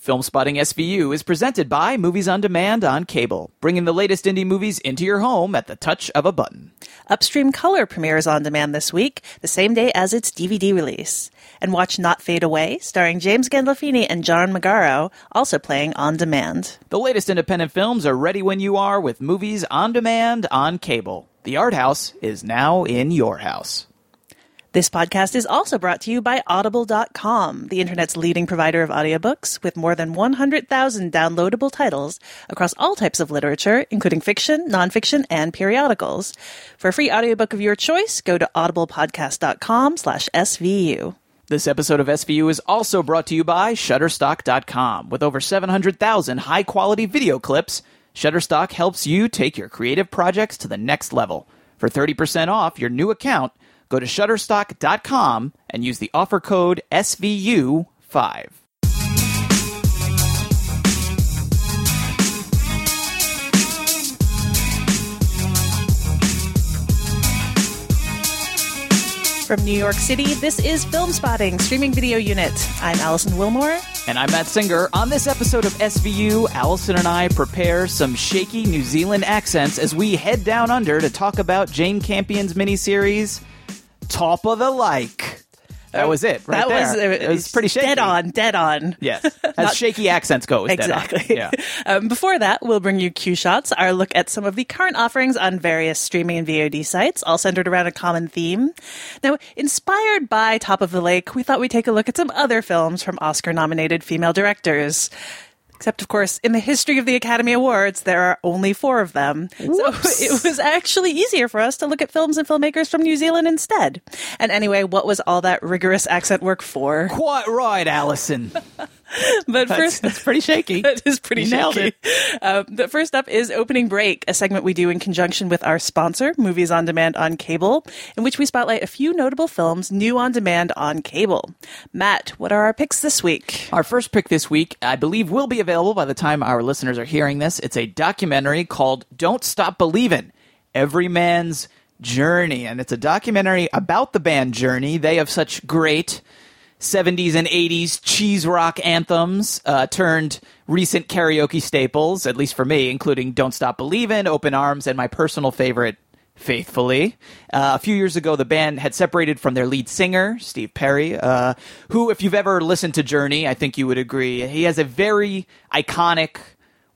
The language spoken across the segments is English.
Film Spotting SVU is presented by Movies on Demand on cable, bringing the latest indie movies into your home at the touch of a button. Upstream Color premieres on demand this week, the same day as its DVD release. And watch Not Fade Away, starring James Gandolfini and John Magaro, also playing on demand. The latest independent films are ready when you are with Movies on Demand on cable. The Art House is now in your house. This podcast is also brought to you by Audible.com, the internet's leading provider of audiobooks with more than 100,000 downloadable titles across all types of literature, including fiction, nonfiction, and periodicals. For a free audiobook of your choice, go to audiblepodcast.com slash SVU. This episode of SVU is also brought to you by Shutterstock.com. With over 700,000 high quality video clips, Shutterstock helps you take your creative projects to the next level. For 30% off your new account, go to Shutterstock.com and use the offer code SVU5. From New York City, this is Film Spotting, streaming video unit. I'm Alison Willmore. And I'm Matt Singer. On this episode of SVU, Allison and I prepare some shaky New Zealand accents as we head down under to talk about Jane Campion's miniseries, Top of the Lake. That was it. Right that there. was it was pretty shaky. Dead on, dead on. Yes, as shaky accents go. it was dead on. Exactly. Yeah. Um, before that, we'll bring you Queue Shots, our look at some of the current offerings on various streaming and VOD sites, all centered around a common theme. Now, inspired by Top of the Lake, we thought we'd take a look at some other films from Oscar nominated female directors. Except, of course, in the history of the Academy Awards, there are only four of them. So it was actually easier for us to look at films and filmmakers from New Zealand instead. And anyway, what was all that rigorous accent work for? Quite right, Allison. But That's, first, that's pretty shaky. that is pretty You nailed shaky. Um, the first up is Opening Break, a segment we do in conjunction with our sponsor, Movies on Demand on Cable, in which we spotlight a few notable films new on demand on cable. Matt, what are our picks this week? Our first pick this week, I believe, will be available by the time our listeners are hearing this. It's a documentary called Don't Stop Believin', Every Man's Journey. And it's a documentary about the band Journey. They have such great 70s and 80s cheese rock anthems uh, turned recent karaoke staples, at least for me, including Don't Stop Believin', Open Arms, and my personal favorite, Faithfully. Uh, a few years ago, the band had separated from their lead singer, Steve Perry, uh, who, if you've ever listened to Journey, I think you would agree, he has a very iconic,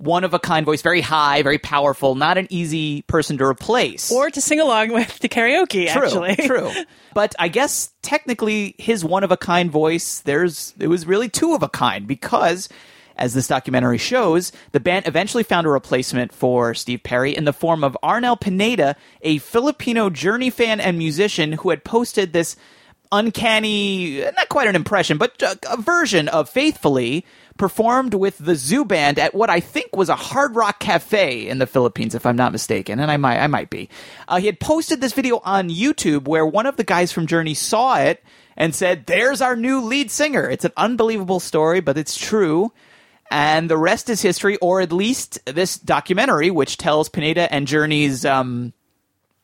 one of a kind voice, very high, very powerful, not an easy person to replace. Or to sing along with the karaoke, True, actually. true. But I guess technically his one of a kind voice, there's it was really two of a kind because as this documentary shows, the band eventually found a replacement for Steve Perry in the form of Arnel Pineda, a Filipino Journey fan and musician who had posted this uncanny, not quite an impression, but a, a version of Faithfully performed with the Zoo Band at what I think was a Hard Rock Cafe in the Philippines, if I'm not mistaken, and I might I might be. Uh, he had posted this video on YouTube where one of the guys from Journey saw it and said, "There's our new lead singer." It's an unbelievable story, but it's true. And the rest is history, or at least this documentary, which tells Pineda and Journey's um,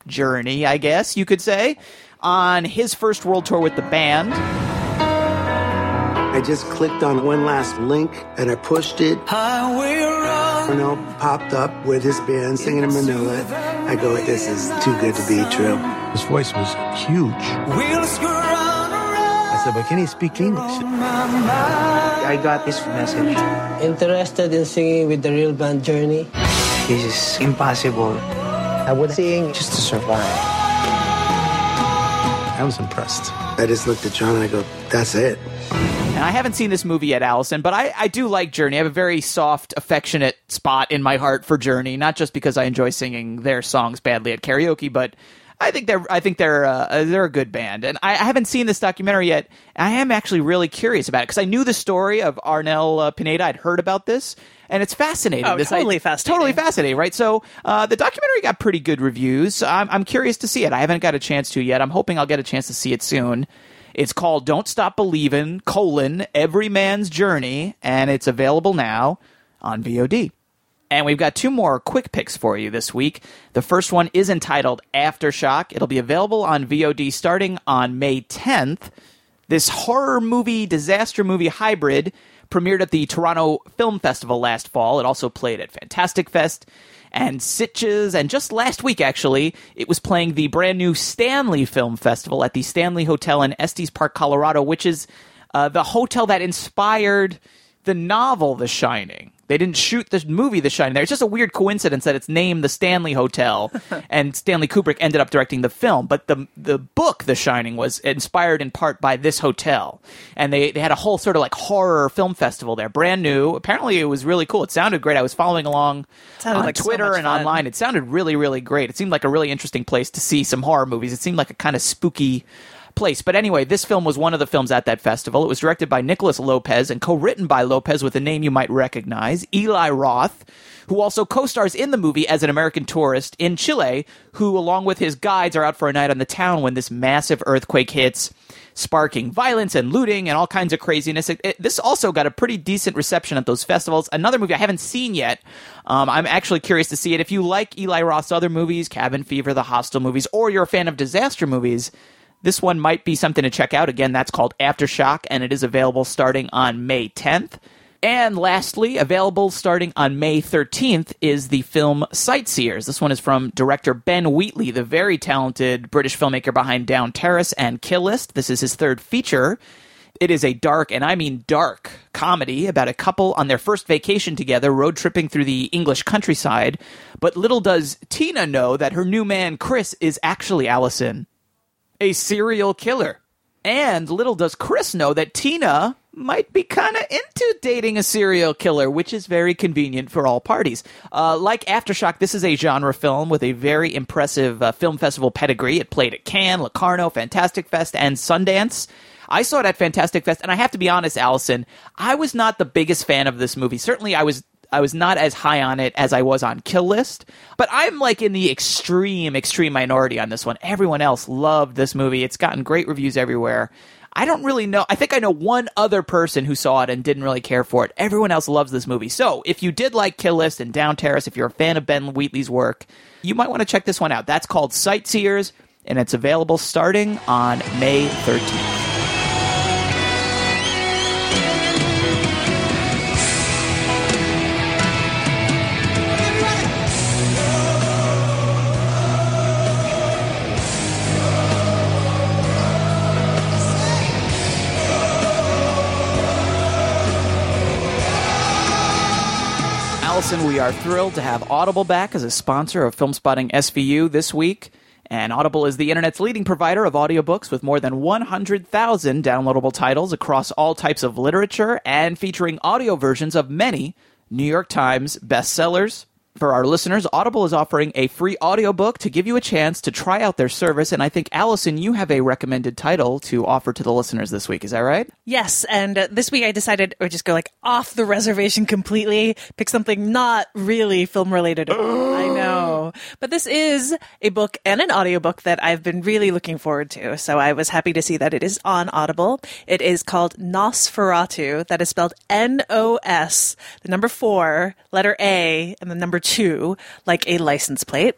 journey, I guess you could say, on his first world tour with the band. I just clicked on one last link and I pushed it. Arnel popped up with his band singing in Manila. I go, this is too good to be true. His voice was huge. I I said, but can he speak English? I got this message. Interested in singing with the real band Journey? This is impossible. I would sing just to survive. I was impressed. I just looked at John and I go, that's it. And I haven't seen this movie yet, Allison, but I, I do like Journey. I have a very soft, affectionate spot in my heart for Journey, not just because I enjoy singing their songs badly at karaoke, but I think they're I think they're uh, they're a good band, and I, I, haven't seen this documentary yet. I am actually really curious about it because I knew the story of Arnel uh, Pineda. I'd heard about this, and it's fascinating. Oh, this, totally I, fascinating. Totally fascinating, right? So uh, the documentary got pretty good reviews. I'm, I'm curious to see it. I haven't got a chance to yet. I'm hoping I'll get a chance to see it soon. It's called "Don't Stop Believing: colon Every Man's Journey," and it's available now on VOD. And we've got two more quick picks for you this week. The first one is entitled Aftershock. It'll be available on VOD starting on May 10th. This horror movie, disaster movie hybrid premiered at the Toronto Film Festival last fall. It also played at Fantastic Fest and Sitges. And just last week, actually, it was playing the brand new Stanley Film Festival at the Stanley Hotel in Estes Park, Colorado, which is uh, the hotel that inspired the novel The Shining. They didn't shoot the movie The Shining there. It's just a weird coincidence that it's named the Stanley Hotel, and Stanley Kubrick ended up directing the film. But the the book The Shining was inspired in part by this hotel, and they they had a whole sort of like horror film festival there, brand new. Apparently, it was really cool. It sounded great. I was following along on like Twitter so and fun. online. It sounded really really great. It seemed like a really interesting place to see some horror movies. It seemed like a kind of spooky place. But anyway, this film was one of the films at that festival. It was directed by Nicholas Lopez and co-written by Lopez with a name you might recognize, Eli Roth, who also co-stars in the movie as an American tourist in Chile, who along with his guides are out for a night on the town when this massive earthquake hits, sparking violence and looting and all kinds of craziness. It, it, this also got a pretty decent reception at those festivals. Another movie I haven't seen yet. Um, I'm actually curious to see it. If you like Eli Roth's other movies, Cabin Fever, the Hostel movies, or you're a fan of disaster movies, this one might be something to check out. Again, that's called Aftershock, and it is available starting on May 10th. And lastly, available starting on May 13th is the film Sightseers. This one is from director Ben Wheatley, the very talented British filmmaker behind Down Terrace and Kill List. This is his third feature. It is a dark, and I mean dark, comedy about a couple on their first vacation together, road tripping through the English countryside. But little does Tina know that her new man, Chris, is actually Allison a serial killer. And little does Chris know that Tina might be kind of into dating a serial killer, which is very convenient for all parties. Uh, like Aftershock, this is a genre film with a very impressive uh, film festival pedigree. It played at Cannes, Locarno, Fantastic Fest, and Sundance. I saw it at Fantastic Fest, and I have to be honest, Allison, I was not the biggest fan of this movie. Certainly, I was I was not as high on it as I was on Kill List, but I'm like in the extreme, extreme minority on this one. Everyone else loved this movie. It's gotten great reviews everywhere. I don't really know. I think I know one other person who saw it and didn't really care for it. Everyone else loves this movie. So if you did like Kill List and Down Terrace, if you're a fan of Ben Wheatley's work, you might want to check this one out. That's called Sightseers, and it's available starting on May 13th. Allison, we are thrilled to have Audible back as a sponsor of Film Spotting SVU this week. And Audible is the internet's leading provider of audiobooks with more than 100,000 downloadable titles across all types of literature and featuring audio versions of many New York Times bestsellers. For our listeners, Audible is offering a free audiobook to give you a chance to try out their service. And I think, Allison, you have a recommended title to offer to the listeners this week. Is that right? Yes, and uh, this week I decided would just go like off the reservation completely, pick something not really film related. I know. But this is a book and an audiobook that I've been really looking forward to. So I was happy to see that it is on Audible. It is called Nosferatu. That is spelled N O S, the number four, letter A, and the number two, like a license plate.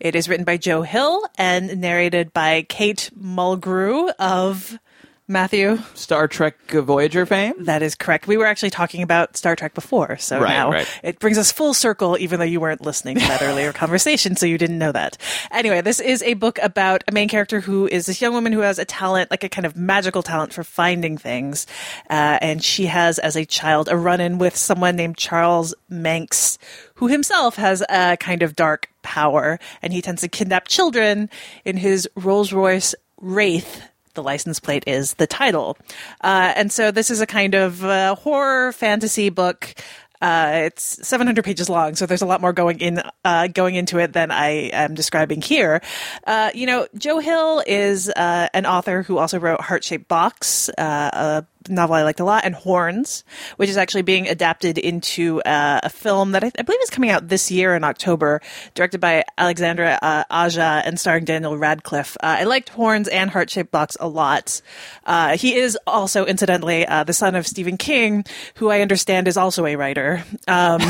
It is written by Joe Hill and narrated by Kate Mulgrew of Matthew. Star Trek Voyager fame. That is correct. We were actually talking about Star Trek before, so Right, now right. it brings us full circle, even though you weren't listening to that earlier conversation, so you didn't know that. Anyway, this is a book about a main character who is this young woman who has a talent, like a kind of magical talent for finding things, uh, and she has, as a child, a run-in with someone named Charles Manx, who himself has a kind of dark power, and he tends to kidnap children in his Rolls Royce Wraith the license plate is the title. Uh, and so this is a kind of uh, horror fantasy book. Uh, it's 700 pages long, so there's a lot more going in uh, going into it than I am describing here. Uh, you know, Joe Hill is uh, an author who also wrote Heart Shaped Box, a novel I liked a lot, and Horns, which is actually being adapted into uh, a film that I, I believe is coming out this year in October, directed by Alexandre uh, Aja and starring Daniel Radcliffe. Uh, I liked Horns and Heart Shaped Box a lot. Uh, he is also, incidentally, uh, the son of Stephen King, who I understand is also a writer. Um,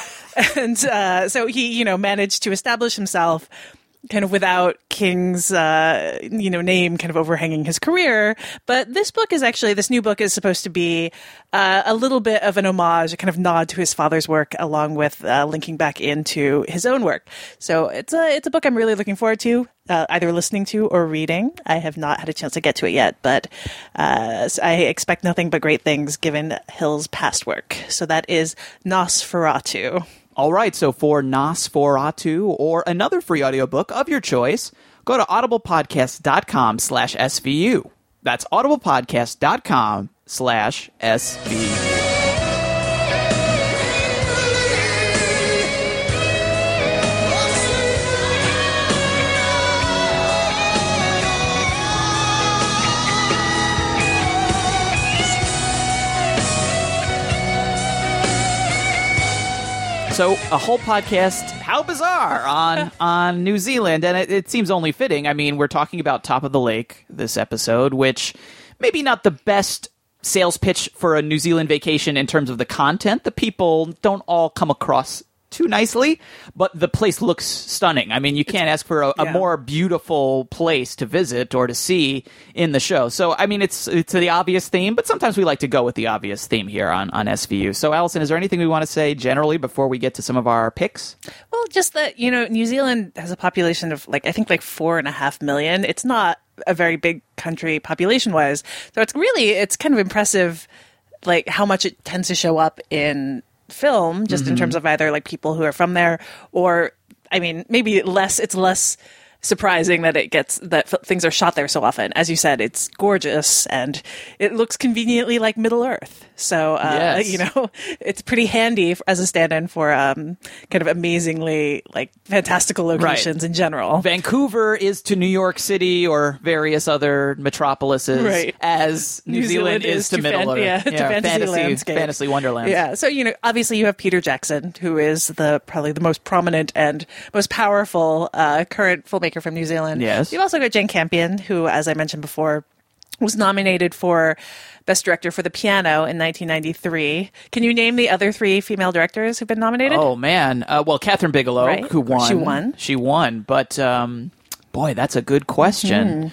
and uh, so he, you know, managed to establish himself kind of without King's, uh, you know, name kind of overhanging his career. But this book is actually, this new book is supposed to be uh, a little bit of an homage, a kind of nod to his father's work, along with uh, linking back into his own work. So it's a, it's a book I'm really looking forward to. Uh, either listening to or reading. I have not had a chance to get to it yet, but uh, I expect nothing but great things given Hill's past work. So that is Nosferatu. All right, so for Nosferatu or another free audiobook of your choice, go to audiblepodcast.com slash SVU. That's audiblepodcast.com slash SVU. So a whole podcast, how bizarre on on New Zealand, and it, it seems only fitting. I mean, we're talking about Top of the Lake this episode, which maybe not the best sales pitch for a New Zealand vacation in terms of the content. The people don't all come across too nicely, but the place looks stunning. I mean, you can't ask for a, a yeah. more beautiful place to visit or to see in the show. So, I mean, it's it's the obvious theme, but sometimes we like to go with the obvious theme here on on SVU. So, Allison, is there anything we want to say generally before we get to some of our picks? Well, just that, you know, New Zealand has a population of like, I think like four and a half million. It's not a very big country population wise. So it's really, it's kind of impressive, like how much it tends to show up in film, just in mm-hmm. terms of either like people who are from there or, I mean, maybe less, it's less surprising that it gets that f- things are shot there so often. As you said, it's gorgeous and it looks conveniently like Middle Earth. So, uh, Yes. you know, it's pretty handy as a stand-in for um, kind of amazingly like fantastical locations in general. Vancouver is to New York City or various other metropolises Right. as New, Zealand, is to Middle fan- Earth. yeah, to fantasy fantasy, landscape. fantasy wonderland. Yeah, so you know, obviously you have Peter Jackson, who is the probably the most prominent and most powerful uh, current filmmaker from New Zealand. Yes. you've also got Jane Campion, who, as I mentioned before, was nominated for Best Director for The Piano in 1993. Can you name the other three female directors who've been nominated? Oh man. Uh, well, Kathryn Bigelow, Right. who won. She won. She won. But um, boy, that's a good question.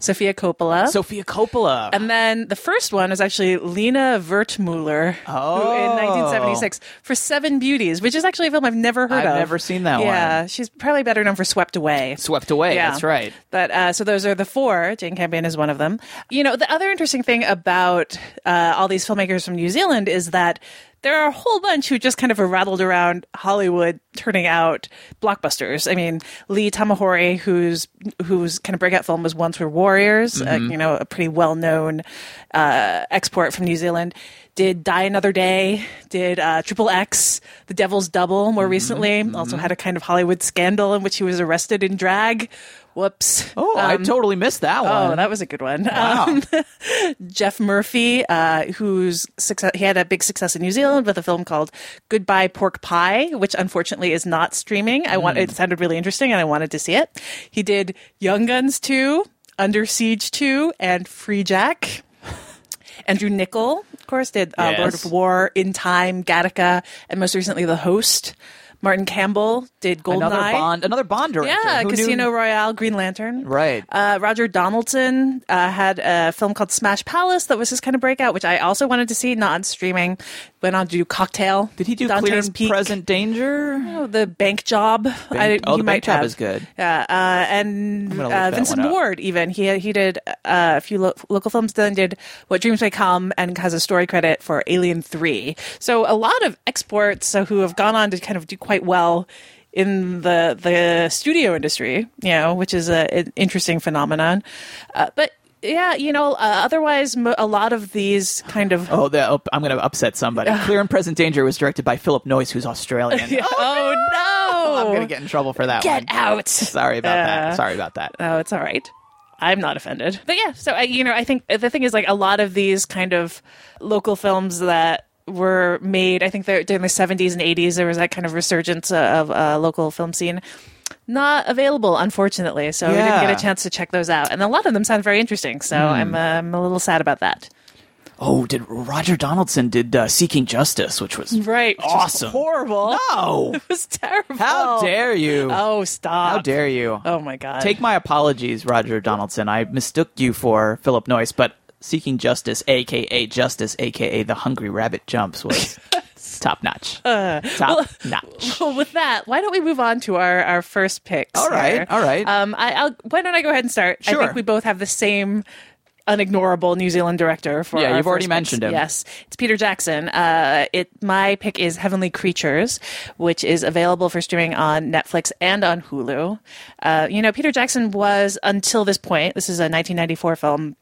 Sofia Coppola. Sofia Coppola. And then the first one is actually Lina Wertmuller, Oh. who in 1976 for Seven Beauties, which is actually a film I've never heard of. I've never seen that yeah, one. she's probably better known for Swept Away. Swept away. Yeah. That's right. But uh, so those are the four. Jane Campion is one of them. You know, the other interesting thing about uh, all these filmmakers from New Zealand is that there are a whole bunch who just kind of rattled around Hollywood, turning out blockbusters. I mean, Lee Tamahori, whose whose kind of breakout film was Once Were Warriors, uh, you know, a pretty well known uh, export from New Zealand. Did Die Another Day, did uh, Triple X, The Devil's Double more recently. Also had a kind of Hollywood scandal in which he was arrested in drag. Whoops. Oh, I Um, totally missed that one. Oh, that was a good one. Wow. Um, Geoff Murphy, uh, whose success, he had a big success in New Zealand with a film called Goodbye Pork Pie, which unfortunately is not streaming. I want, it sounded really interesting and I wanted to see it. He did Young Guns 2, Under Siege 2, and Freejack. Andrew Niccol, of course, did uh, Lord of War, In Time, Gattaca, and most recently The Host. Martin Campbell did Goldeneye. Another Bond, another Bond director. Yeah, Who knew- Casino Royale, Green Lantern. Right. Uh, Roger Donaldson uh, had a film called Smash Palace that was his kind of breakout, which I also wanted to see, not on streaming. Went on to do Cocktail. Did he do Dante's Clear and Peak. Present Danger? Oh, the Bank Job. I, oh, he The Bank Job have. is good. Yeah, uh, and uh, Vincent. Ward even he he did uh, a few lo- local films. Then did What Dreams May Come and has a story credit for Alien Three. So a lot of exports so who have gone on to kind of do quite well in the the studio industry. You know, which is a, an interesting phenomenon. Uh, but yeah, you know, uh, otherwise mo- a lot of these kind of Oh, the, oh, I'm going to upset somebody. Clear and Present Danger was directed by Philip Noyce, who's Australian. oh, no, I'm going to get in trouble for that get one. out. Sorry about Uh, that. Sorry about that. Oh, it's all right. I'm not offended. But yeah, so I, you know, I think the thing is like a lot of these kind of local films that were made. I think that during the 70s and 80s there was that kind of resurgence of a local film scene. Not available, unfortunately. So we didn't get a chance to check those out, and a lot of them sound very interesting. So I'm, uh, I'm a little sad about that. Oh, did Roger Donaldson did uh, Seeking Justice, which was Right? which Awesome. horrible. No. it was terrible. How dare you? Oh, stop! How dare you? Oh my god! Take my apologies, Roger Donaldson. I mistook you for Philip Noyce, but Seeking Justice, aka Justice, aka The Hungry Rabbit Jumps, was top notch. Uh, top notch. Well, with that, why don't we move on to our, our first picks? All right, here? all right. Um, I, I'll, why don't I go ahead and start? Sure. I think we both have the same unignorable New Zealand director for Yeah, you've already first mentioned picks. him. Yes, it's Peter Jackson. Uh, it my pick is Heavenly Creatures, which is available for streaming on Netflix and on Hulu. Uh, you know, Peter Jackson was until this point. This is a 1994 film.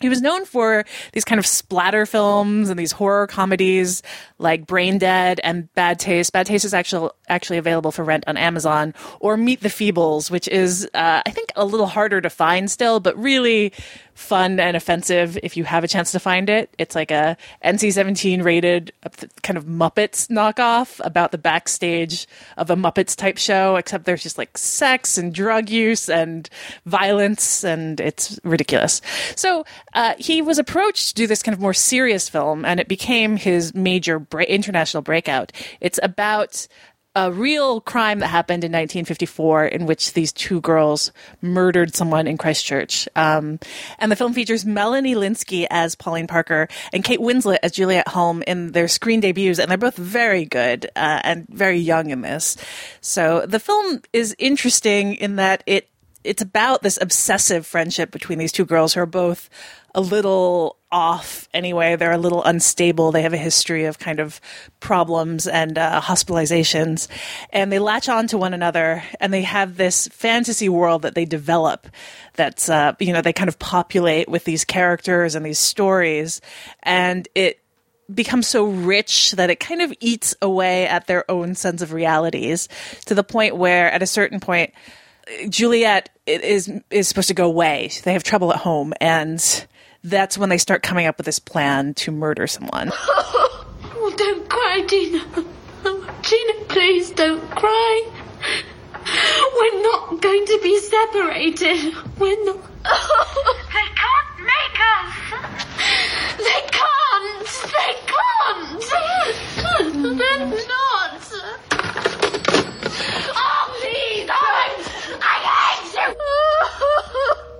He was known for these kind of splatter films and these horror comedies like Brain Dead and Bad Taste. Bad Taste is actually actually available for rent on Amazon, or Meet the Feebles, which is uh, I think a little harder to find still, but really fun and offensive if you have a chance to find it. It's like a NC-17 rated uh, kind of Muppets knockoff about the backstage of a Muppets type show, except there's just like sex and drug use and violence, and it's ridiculous. So uh, he was approached to do this kind of more serious film, and it became his major bra- international breakout. It's about a real crime that happened in 1954 in which these two girls murdered someone in Christchurch. Um, and the film features Melanie Lynskey as Pauline Parker and Kate Winslet as Juliet Hulme in their screen debuts, and they're both very good uh, and very young in this. So the film is interesting in that it it's about this obsessive friendship between these two girls who are both a little off anyway. They're a little unstable. They have a history of kind of problems and uh, hospitalizations, and they latch on to one another. And they have this fantasy world that they develop. That's uh, you know they kind of populate with these characters and these stories, and it becomes so rich that it kind of eats away at their own sense of realities to the point where at a certain point Juliet is is supposed to go away. They have trouble at home, and that's when they start coming up with this plan to murder someone. Oh, don't cry, Gina. Gina, please don't cry. We're not going to be separated. We're not. They can't make us. They can't. They can't. They're not. Oh, please. I, I hate you.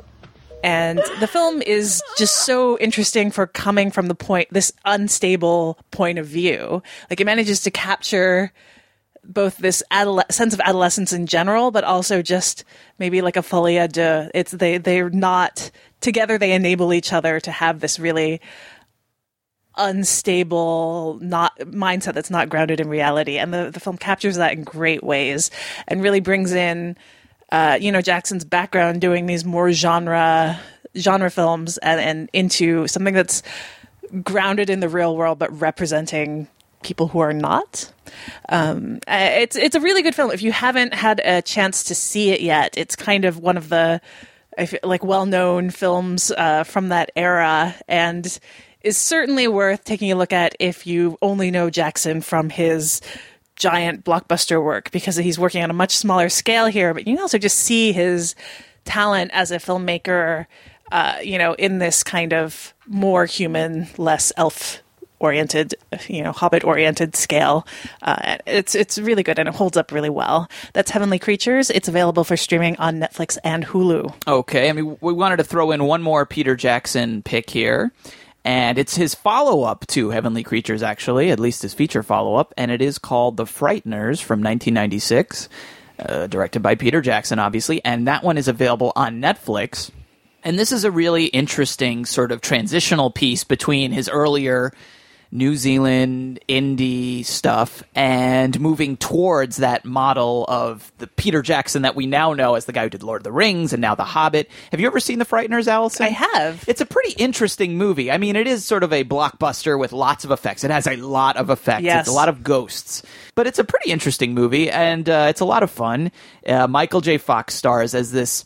And the film is just so interesting for coming from the point, this unstable point of view. Like it manages to capture both this sense of adolescence in general, but also just maybe like a folie de. It's they they're not together. They enable each other to have this really unstable not mindset that's not grounded in reality and the, the film captures that in great ways and really brings in uh, you know Jackson's background doing these more genre genre films and, and into something that's grounded in the real world but representing people who are not. Um, uh, it's it's a really good film. If you haven't had a chance to see it yet, it's kind of one of the like well known films uh, from that era and is certainly worth taking a look at if you only know Jackson from his giant blockbuster work because he's working on a much smaller scale here, but you can also just see his talent as a filmmaker, uh, you know, in this kind of more human, less elf oriented, you know, Hobbit oriented scale. Uh, it's it's really good and it holds up really well. That's Heavenly Creatures. It's available for streaming on Netflix and Hulu. Okay, I mean, we wanted to throw in one more Peter Jackson pick here. And it's his follow up to Heavenly Creatures, actually, at least his feature follow up, and it is called The Frighteners from 1996, uh, directed by Peter Jackson, obviously, and that one is available on Netflix. And this is a really interesting sort of transitional piece between his earlier New Zealand indie stuff and moving towards that model of the Peter Jackson that we now know as the guy who did Lord of the Rings and now The Hobbit. Have you ever seen The Frighteners, Allison? I have. It's a pretty interesting movie. I mean, it is sort of a blockbuster with lots of effects. It has a lot of effects. Yes. It's a lot of ghosts. But it's a pretty interesting movie and uh, it's a lot of fun. Uh, Michael J. Fox stars as this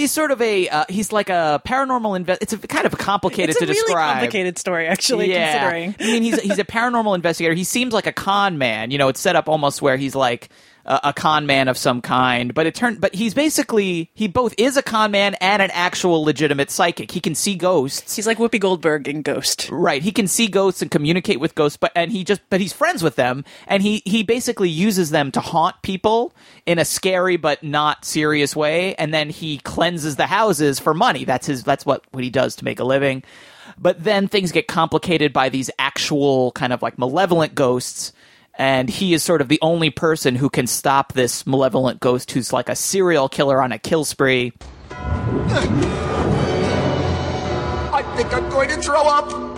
he's sort of a uh, he's like a paranormal invest. It's a, kind of complicated to describe. it's a to really describe. complicated story, actually. Yeah. Considering, I mean, he's he's a paranormal investigator. He seems like a con man. You know, it's set up almost where he's like a, a con man of some kind. But it turned, but he's basically he both is a con man and an actual legitimate psychic. He can see ghosts. he's like Whoopi Goldberg in Ghost. Right, he can see ghosts and communicate with ghosts, but and he just but he's friends with them, and he he basically uses them to haunt people in a scary but not serious way, and then he cleanses the houses for money. That's his that's what what he does to make a living. But then things get complicated by these actual kind of like malevolent ghosts. And he is sort of the only person who can stop this malevolent ghost who's like a serial killer on a kill spree. I think I'm going to throw up.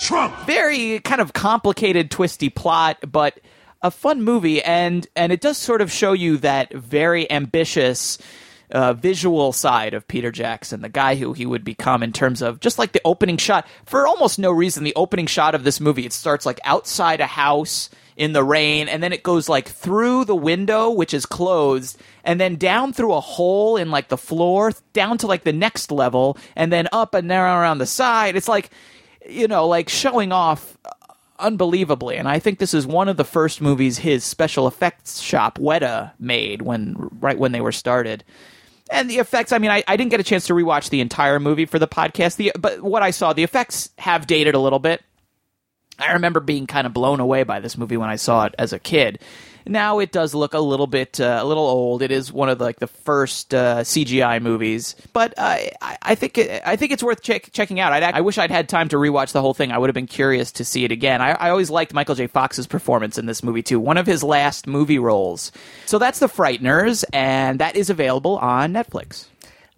Trump. very kind of complicated, twisty plot, but a fun movie, and and it does sort of show you that very ambitious. Uh, visual side of Peter Jackson, the guy who he would become in terms of just like the opening shot. For almost no reason, the opening shot of this movie, it starts like outside a house in the rain, and then it goes like through the window, which is closed, and then down through a hole in like the floor, down to like the next level, and then up and down around the side. It's like, you know, like showing off unbelievably. And I think this is one of the first movies his special effects shop, Weta, made when right when they were started. And the effects, I mean, I, I didn't get a chance to rewatch the entire movie for the podcast, the, but what I saw, the effects have dated a little bit. I remember being kind of blown away by this movie when I saw it as a kid. Now it does look a little bit, uh, a little old. It is one of the, like the first uh, CGI movies, but I, I think it, I think it's worth check, checking out. I'd, I wish I'd had time to rewatch the whole thing. I would have been curious to see it again. I, I always liked Michael J. Fox's performance in this movie too. One of his last movie roles. So that's The Frighteners, and that is available on Netflix.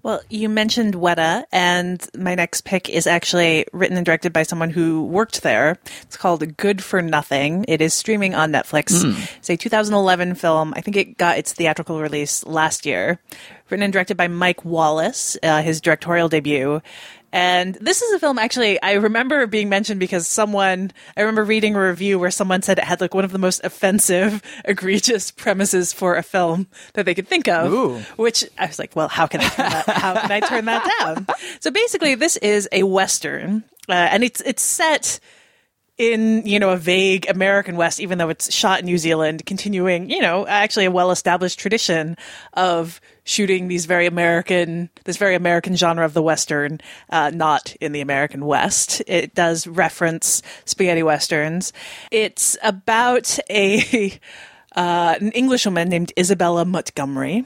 Well, you mentioned Weta, and my next pick is actually written and directed by someone who worked there. It's called Good for Nothing. It is streaming on Netflix. It's a 2011 film. I think it got its theatrical release last year. Written and directed by Mike Wallis, uh, his directorial debut. And this is a film actually I remember being mentioned because someone I remember reading a review where someone said it had like one of the most offensive, egregious premises for a film that they could think of. Ooh. Which I was like, well, how can I turn that how can I turn that down? So basically this is a western, uh, and it's it's set in you know a vague American West, even though it's shot in New Zealand, continuing you know actually a well established tradition of shooting these very American this very American genre of the western, uh, not in the American West. It does reference spaghetti westerns. It's about a uh, an Englishwoman named Isabella Montgomery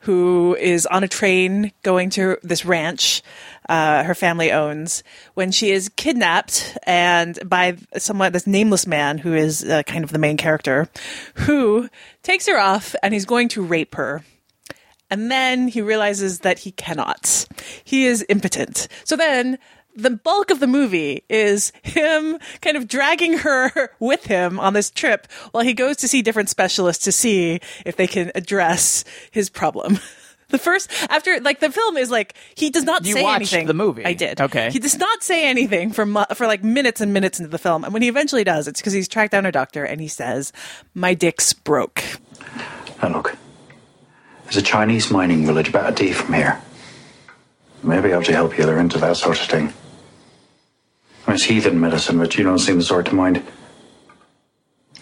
who is on a train going to this ranch uh, her family owns when she is kidnapped and by someone this nameless man who is uh, kind of the main character who takes her off and he's going to rape her. And then he realizes that he cannot. He is impotent. So then the bulk of the movie is him kind of dragging her with him on this trip while he goes to see different specialists to see if they can address his problem. The first after like the film is like he does not You say watched anything. the movie. I did. Okay. He does not say anything for mu- for like minutes and minutes into the film, and when he eventually does, it's because he's tracked down a doctor and he says, "My dick's broke." Now look, there's a Chinese mining village about a D from here. Maybe I'll have to help you. They're into that sort of thing. It's heathen medicine, but you don't seem the sort to mind.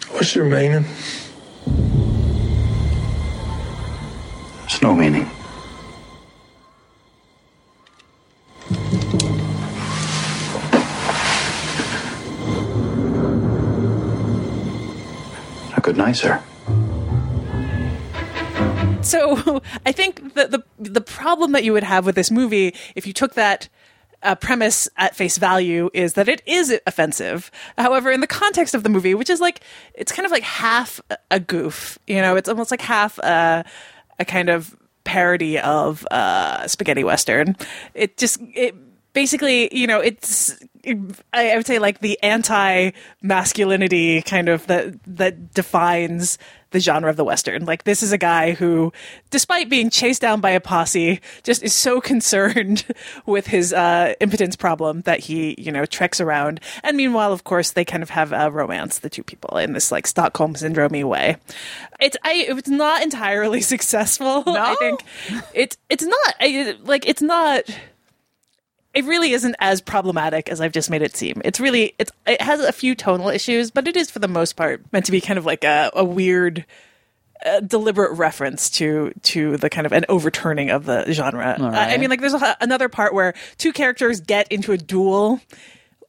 What's your meaning? There's no meaning. A good night, sir. So I think that the the problem that you would have with this movie, if you took that uh, premise at face value, is that it is offensive. However, in the context of the movie, which is like it's kind of like half a goof, you know, it's almost like half a, a kind of parody of uh, spaghetti western. It just it basically, you know, it's I would say like the anti masculinity kind of that that defines the genre of the western. Like this is a guy who, despite being chased down by a posse, just is so concerned with his uh, impotence problem that he, you know, treks around. And meanwhile, of course, they kind of have a romance, the two people, in this like Stockholm syndrome way. It's I it's not entirely successful. No? I think it's it's not I, like it's not it really isn't as problematic as I've just made it seem. It's really it's it has a few tonal issues, but it is for the most part meant to be kind of like a, a weird uh, deliberate reference to to the kind of an overturning of the genre. All Uh, I mean, like there's a, another part where two characters get into a duel.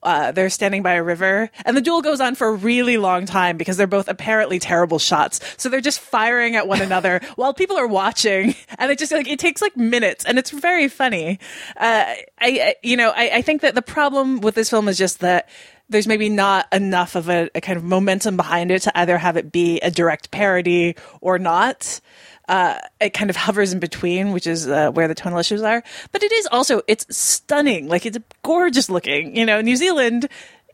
Uh, they're standing by a river, and the duel goes on for a really long time because they're both apparently terrible shots. So they're just firing at one another while people are watching, and it just like it takes like minutes, and it's very funny. Uh, I, I, you know, I, I think that the problem with this film is just that there's maybe not enough of a, a kind of momentum behind it to either have it be a direct parody or not uh, it kind of hovers in between, which is uh, where the tonal issues are. But it is also it's stunning, like it's gorgeous looking. You know, New Zealand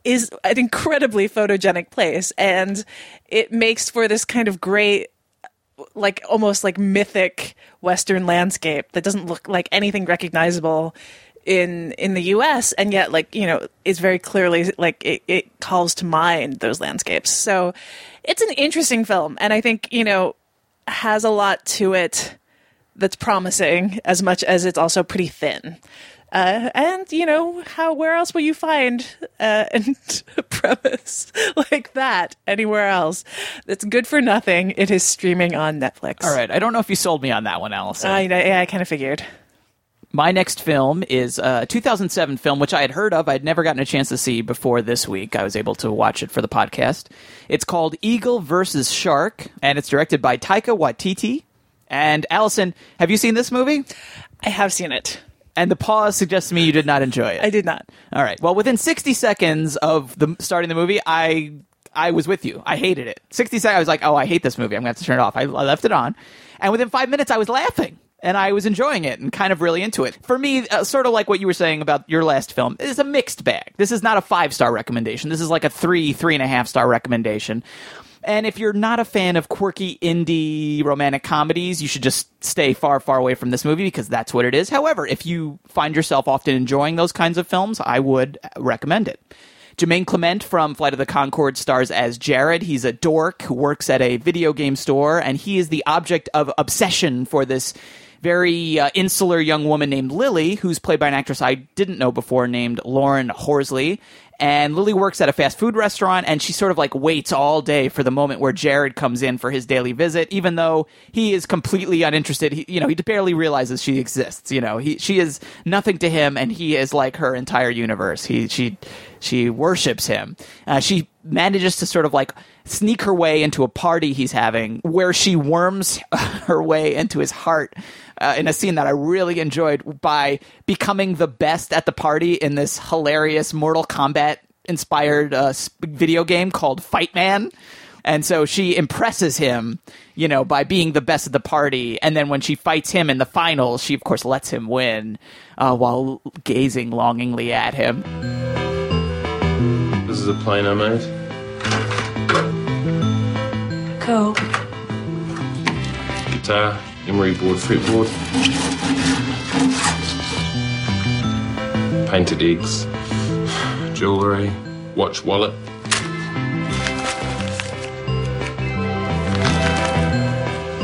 is an incredibly photogenic place, and it makes for this kind of great, like almost like mythic Western landscape that doesn't look like anything recognizable in in the US and yet like you know is very clearly like it, it calls to mind those landscapes so it's an interesting film and I think you know has a lot to it that's promising as much as it's also pretty thin. Uh, and you know how where else will you find uh, a premise like that anywhere else that's good for nothing it is streaming on netflix All right. I don't know if you sold me on that one, Allison. I, yeah, I kind of figured My next film is a 2007 film, which I had heard of. I'd never gotten a chance to see before this week. I was able to watch it for the podcast. It's called Eagle versus Shark, and it's directed by Taika Waititi. And Allison, have you seen this movie? I have seen it. And the pause suggests to me you did not enjoy it. I did not. All right. Well, within 60 seconds of the starting the movie, I I was with you. I hated it. 60 seconds, I was like, oh, I hate this movie. I'm going to have to turn it off. I, I left it on. And within five minutes, I was laughing. And I was enjoying it and kind of really into it. For me, uh, sort of like what you were saying about your last film, it's a mixed bag. This is not a five star recommendation. This is like a three, three and a half star recommendation. And if you're not a fan of quirky indie romantic comedies, you should just stay far, far away from this movie because that's what it is. However, if you find yourself often enjoying those kinds of films, I would recommend it. Jemaine Clement from Flight of the Conchords stars as Jared. He's a dork who works at a video game store, and he is the object of obsession for this very uh, insular young woman named Lily, who's played by an actress I didn't know before named Lauren Horsley. And Lily works at a fast food restaurant, and she sort of like waits all day for the moment where Jared comes in for his daily visit, even though he is completely uninterested. He, you know, he barely realizes she exists. You know, he she is nothing to him, and he is like her entire universe. He she she worships him. Uh, she manages to sort of like sneak her way into a party he's having, where she worms her way into his heart uh, in a scene that I really enjoyed by becoming the best at the party in this hilarious Mortal Kombat inspired uh, s- video game called Fight Man. And so she impresses him, you know, by being the best at the party. And then when she fights him in the finals, she of course lets him win uh, while gazing longingly at him. This is a plane I made. Cool. Guitar, emery board, fretboard. Painted eggs. Jewellery. Watch wallet.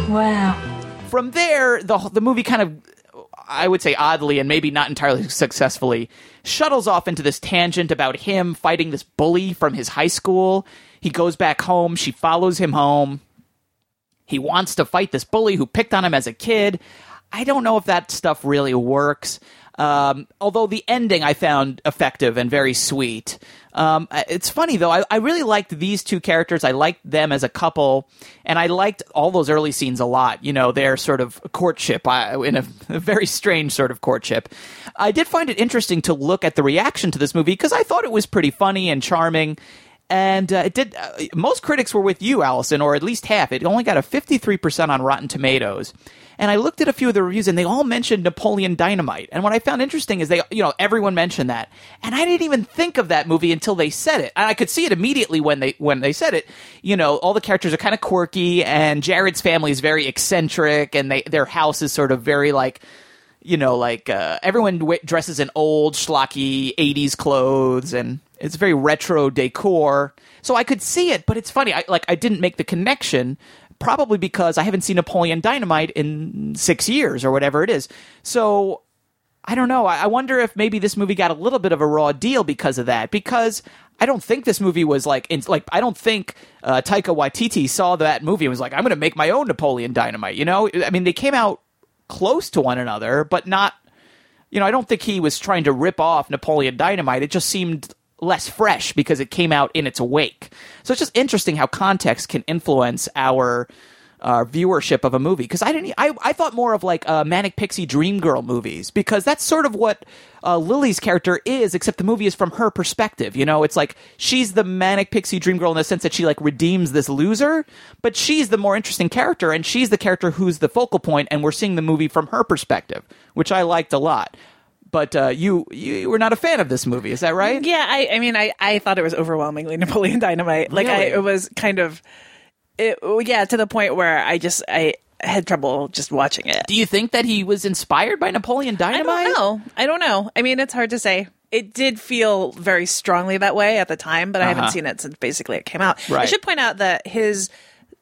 Wow. From there, the the movie kind of I would say oddly and maybe not entirely successfully shuttles off into this tangent about him fighting this bully from his high school. He goes back home, she follows him home. He wants to fight this bully who picked on him as a kid. I don't know if that stuff really works. Um, although the ending I found effective and very sweet. Um, it's funny though. I, I, really liked these two characters. I liked them as a couple, and I liked all those early scenes a lot. You know, their sort of courtship uh, in a, a, very strange sort of courtship. I did find it interesting to look at the reaction to this movie because I thought it was pretty funny and charming. And uh, it did. Uh, most critics were with you, Alison, or at least half. It only got a fifty-three percent on Rotten Tomatoes. And I looked at a few of the reviews and they all mentioned Napoleon Dynamite. And what I found interesting is they, you know, everyone mentioned that. And I didn't even think of that movie until they said it. And I could see it immediately when they, when they said it. You know, all the characters are kind of quirky and Jarrod's family is very eccentric and they, their house is sort of very like, you know, like, uh, everyone w- dresses in old, schlocky 80s clothes and it's very retro decor. So I could see it, but it's funny. I, like, I didn't make the connection probably because I haven't seen Napoleon Dynamite in six years or whatever it is. So I don't know. I, wonder if maybe this movie got a little bit of a raw deal because of that. Because I don't think this movie was like, in, like I don't think uh, Taika Waititi saw that movie and was like, I'm going to make my own Napoleon Dynamite. You know, I mean, they came out close to one another, but not. You know, I don't think he was trying to rip off Napoleon Dynamite. It just seemed less fresh because it came out in its wake. So it's just interesting how context can influence our uh, viewership of a movie. Because I didn't, I, I thought more of like uh, Manic Pixie Dream Girl movies because that's sort of what uh, Lily's character is, except the movie is from her perspective. You know, it's like she's the Manic Pixie Dream Girl in the sense that she like redeems this loser, but she's the more interesting character, and she's the character who's the focal point, and we're seeing the movie from her perspective, which I liked a lot but uh, you you were not a fan of this movie, is that right? Yeah, I, I mean, I, I thought it was overwhelmingly Napoleon Dynamite. Like, really? I, it was kind of, it, yeah, to the point where I just I had trouble just watching it. Do you think that he was inspired by Napoleon Dynamite? I don't know. I don't know. I mean, it's hard to say. It did feel very strongly that way at the time, but I haven't Uh-huh. seen it since basically it came out. I should point out that his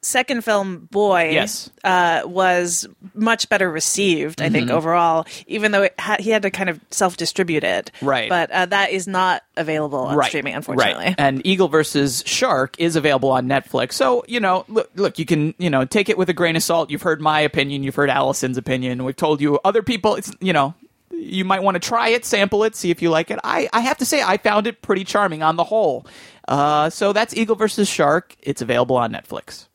second film boy Yes. uh, was much better received i think Mhm. overall even though it ha- he had to kind of self-distribute it Right. but uh, that is not available on streaming unfortunately Right. And Eagle versus Shark is available on Netflix. So, you know, look, look, you can, you know, take it with a grain of salt. You've heard my opinion. You've heard Alison's opinion. We've told you other people, it's, you know, you might want to try it, sample it, see if you like it. I, I have to say, I found it pretty charming on the whole. Uh, so that's Eagle versus Shark. It's available on Netflix.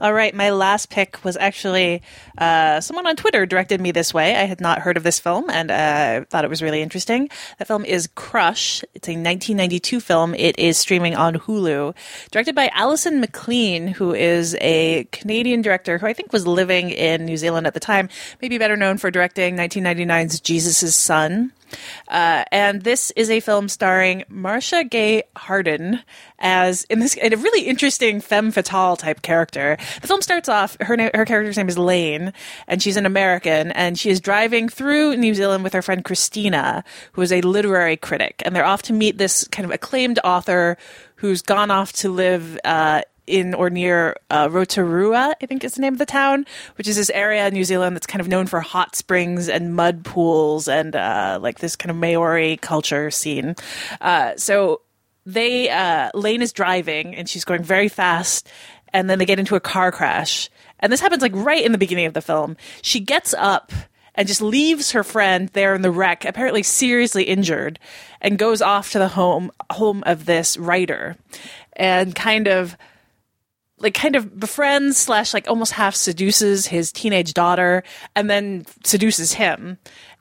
All right, my last pick was actually uh, someone on Twitter directed me this way. I had not heard of this film and uh, thought it was really interesting. The film is Crush. It's a 1992 film. It is streaming on Hulu, directed by Alison Maclean, who is a Canadian director who I think was living in New Zealand at the time, maybe better known for directing 1999's Jesus' Son. Uh, and this is a film starring Marcia Gay Harden as in this in a really interesting femme fatale type character. The film starts off her na- her character's name is Lane, and she's an American, and she is driving through New Zealand with her friend Christina, who is a literary critic, and they're off to meet this kind of acclaimed author who's gone off to live. Uh, in or near uh, Rotorua, I think is the name of the town, which is this area in New Zealand that's kind of known for hot springs and mud pools and uh, like this kind of Maori culture scene. Uh, so they uh, Lane is driving and she's going very fast, and then they get into a car crash, and this happens like right in the beginning of the film. She gets up and just leaves her friend there in the wreck, apparently seriously injured, and goes off to the home home of this writer, and kind of like kind of befriends slash like almost half seduces his teenage daughter and then seduces him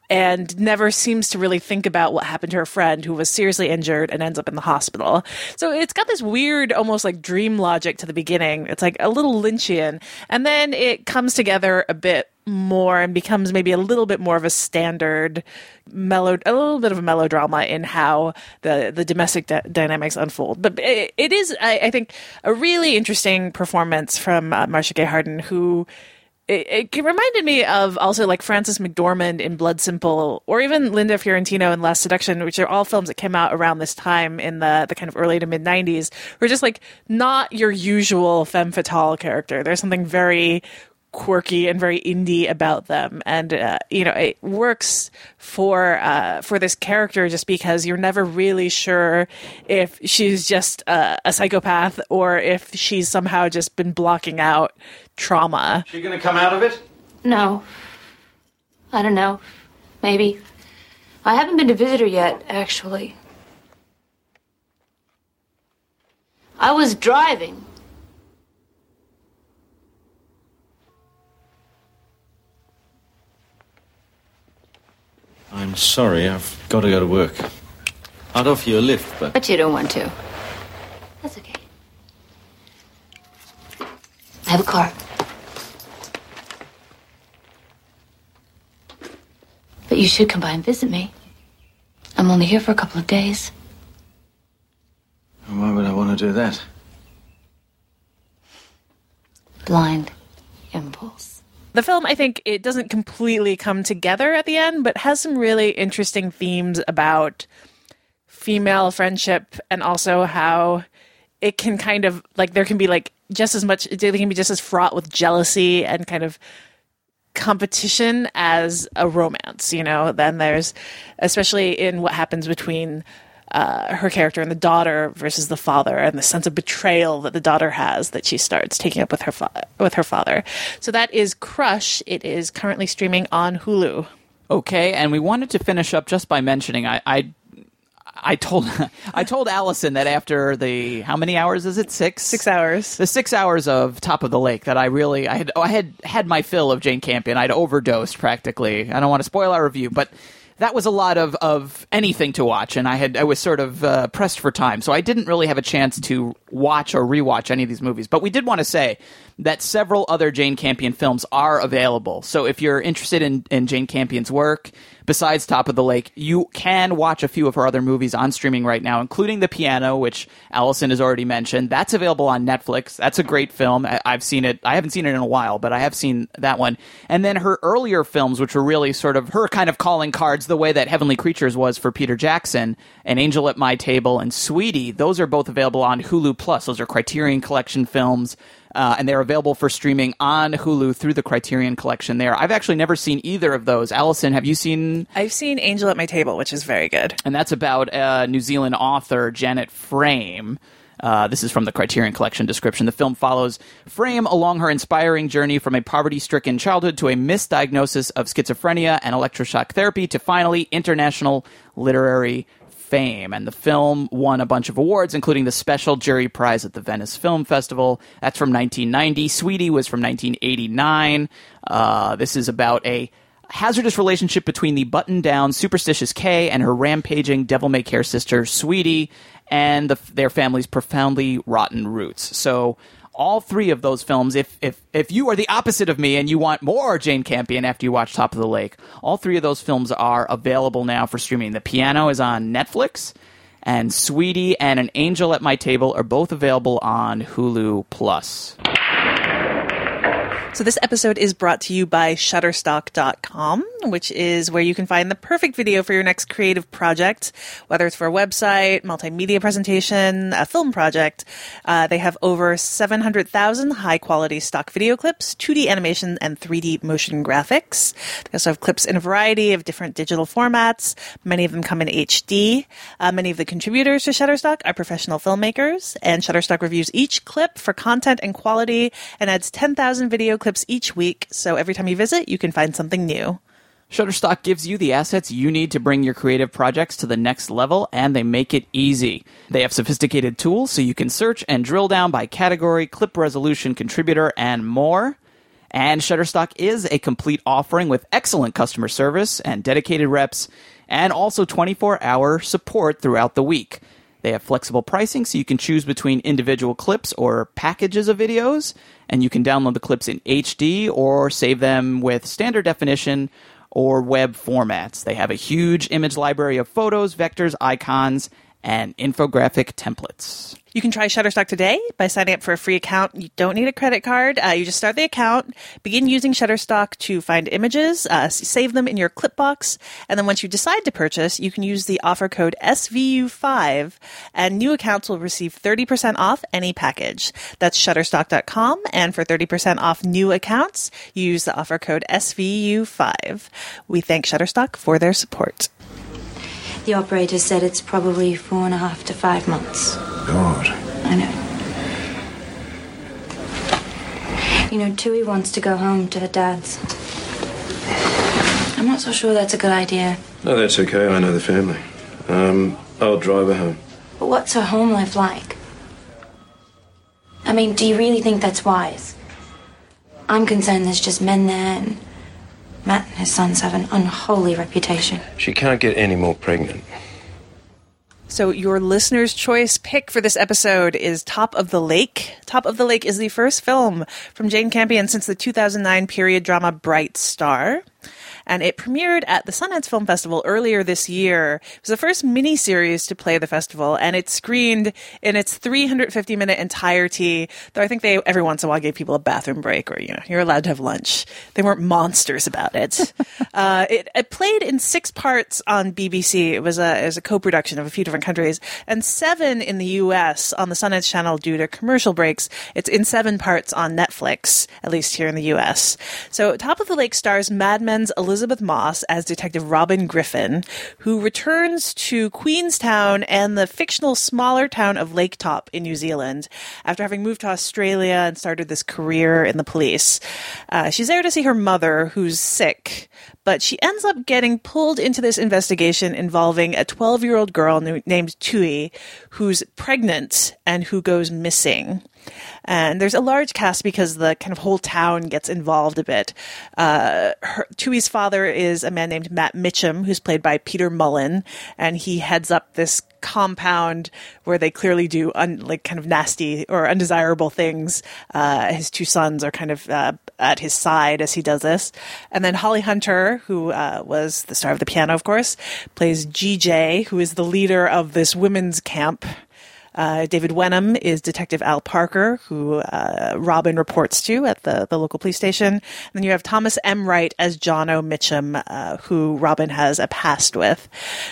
and never seems to really think about what happened to her friend who was seriously injured and ends up in the hospital. So it's got this weird, almost like dream logic to the beginning. It's like a little Lynchian. And then it comes together a bit more and becomes maybe a little bit more of a standard mellow, a little bit of a melodrama in how the, the domestic dy- dynamics unfold. But it, it is, I, I think, a really interesting performance from uh, Marcia Gay Harden, who it, it reminded me of also like Frances McDormand in Blood Simple, or even Linda Fiorentino in Last Seduction, which are all films that came out around this time in the the kind of early to mid '90s. Were just like not your usual femme fatale character. There's something very quirky and very indie about them, and uh, you know it works for uh, for this character just because you're never really sure if she's just a, a psychopath or if she's somehow just been blocking out trauma. She gonna come out of it? No. I don't know. Maybe. I haven't been to visit her yet, actually. I was driving. I'm sorry, I've got to go to work. I'd offer you a lift, but. But you don't want to. That's okay. I have a car. But you should come by and visit me. I'm only here for a couple of days. Why would I want to do that? Blind impulse. The film, I think, it doesn't completely come together at the end, but has some really interesting themes about female friendship and also how it can kind of like there can be like just as much they can be just as fraught with jealousy and kind of competition as a romance you know? Then there's especially in what happens between uh, her character and the daughter versus the father and the sense of betrayal that the daughter has that she starts taking up with her fa- with her father. So that is crush. It is currently streaming on hulu. Okay, and we wanted to finish up just by mentioning I, I I told I told Alison that after the how many hours is it? Six? Six hours. The six hours of Top of the Lake that I really I had I had had my fill of Jane Campion. I'd overdosed practically. I don't want to spoil our review but that was a lot of, of anything to watch and I had I was sort of uh, pressed for time. So I didn't really have a chance to watch or rewatch any of these movies. But we did want to say that several other Jane Campion films are available. So if you're interested in, in Jane Campion's work besides Top of the Lake, you can watch a few of her other movies on streaming right now, including The Piano, which Alison has already mentioned. That's available on Netflix. That's a great film. I- I've seen it. I haven't seen it in a while, but I have seen that one. And then her earlier films, which were really sort of her kind of calling cards, the way that Heavenly Creatures was for Peter Jackson, An Angel at My Table, and Sweetie. Those are both available on Hulu Plus. Those are Criterion Collection films. Uh, and they're available for streaming on Hulu through the Criterion Collection. There, I've actually never seen either of those. Alison, have you seen? I've seen Angel at My Table, which is very good. And that's about uh, New Zealand author Janet Frame. Uh, this is from the Criterion Collection description. The film follows Frame along her inspiring journey from a poverty stricken childhood to a misdiagnosis of schizophrenia and electroshock therapy to finally international literary fame. And the film won a bunch of awards, including the Special Jury Prize at the Venice Film Festival. That's from 1990. Sweetie was from 1989. Uh, this is about a hazardous relationship between the button down, superstitious Kay and her rampaging, devil may care sister, Sweetie, and the, their family's profoundly rotten roots. So, all three of those films, if, if, if you are the opposite of me and you want more Jane Campion after you watch Top of the Lake, all three of those films are available now for streaming. The Piano is on Netflix, and Sweetie and An Angel at My Table are both available on Hulu Plus. So this episode is brought to you by Shutterstock.com, which is where you can find the perfect video for your next creative project, whether it's for a website, multimedia presentation, a film project. Uh, they have over 700,000 high quality stock video clips, 2D animation, and 3D motion graphics. They also have clips in a variety of different digital formats. Many of them come in HD. Uh, many of the contributors to Shutterstock are professional filmmakers, and Shutterstock reviews each clip for content and quality and adds 10,000 video clips each week. So every time you visit, you can find something new. Shutterstock gives you the assets you need to bring your creative projects to the next level, and they make it easy. They have sophisticated tools so you can search and drill down by category, clip resolution, contributor, and more. And Shutterstock is a complete offering with excellent customer service and dedicated reps, and also 24 hour support throughout the week. They have flexible pricing so you can choose between individual clips or packages of videos, and you can download the clips in HD or save them with standard definition or web formats. They have a huge image library of photos, vectors, icons, and infographic templates. You can try Shutterstock today by signing up for a free account. You don't need a credit card. Uh, you just start the account, begin using Shutterstock to find images, uh, save them in your clipbox, and then once you decide to purchase, you can use the offer code SVU5, and new accounts will receive 30% off any package. That's Shutterstock.com, and for 30% off new accounts, use the offer code SVU5. We thank Shutterstock for their support. The operator said it's probably four and a half to five months. God. I know. You know, Tui wants to go home to her dad's. I'm not so sure that's a good idea. No, that's okay. I know the family. Um, I'll drive her home. But what's her home life like? I mean, do you really think that's wise? I'm concerned there's just men there, and Matt and his sons have an unholy reputation. She can't get any more pregnant. So, your listener's choice pick for this episode is Top of the Lake. Top of the Lake is the first film from Jane Campion since the 2009 period drama Bright Star and it premiered at the Sundance Film Festival earlier this year. It was the first miniseries to play the festival, and it screened in its 350 minute entirety. Though I think they every once in a while gave people a bathroom break, or you know, you're allowed to have lunch. They weren't monsters about it. uh, it, it, played in six parts on BBC. It was a it was a co-production of a few different countries, and seven in the U.S. on the Sundance Channel due to commercial breaks. It's in seven parts on Netflix, at least here in the U.S. So, Top of the Lake stars Mad Men's Elisabeth. Elisabeth Moss as Detective Robin Griffin, who returns to Queenstown and the fictional smaller town of Lake Top in New Zealand after having moved to Australia and started this career in the police. Uh, she's there to see her mother, who's sick, but she ends up getting pulled into this investigation involving a 12 year old girl named Tui, who's pregnant and who goes missing. And there's a large cast because the kind of whole town gets involved a bit. Uh, her, Tui's father is a man named Matt Mitcham, who's played by Peter Mullan, and he heads up this compound where they clearly do un, like kind of nasty or undesirable things. Uh, his two sons are kind of uh, at his side as he does this. And then Holly Hunter, who uh, was the star of the piano, of course, plays GJ, who is the leader of this women's camp uh, David Wenham is Detective Al Parker, who uh, Robin reports to at the, the local police station. And then you have Thomas M. Wright as Johnno Mitcham, uh, who Robin has a past with.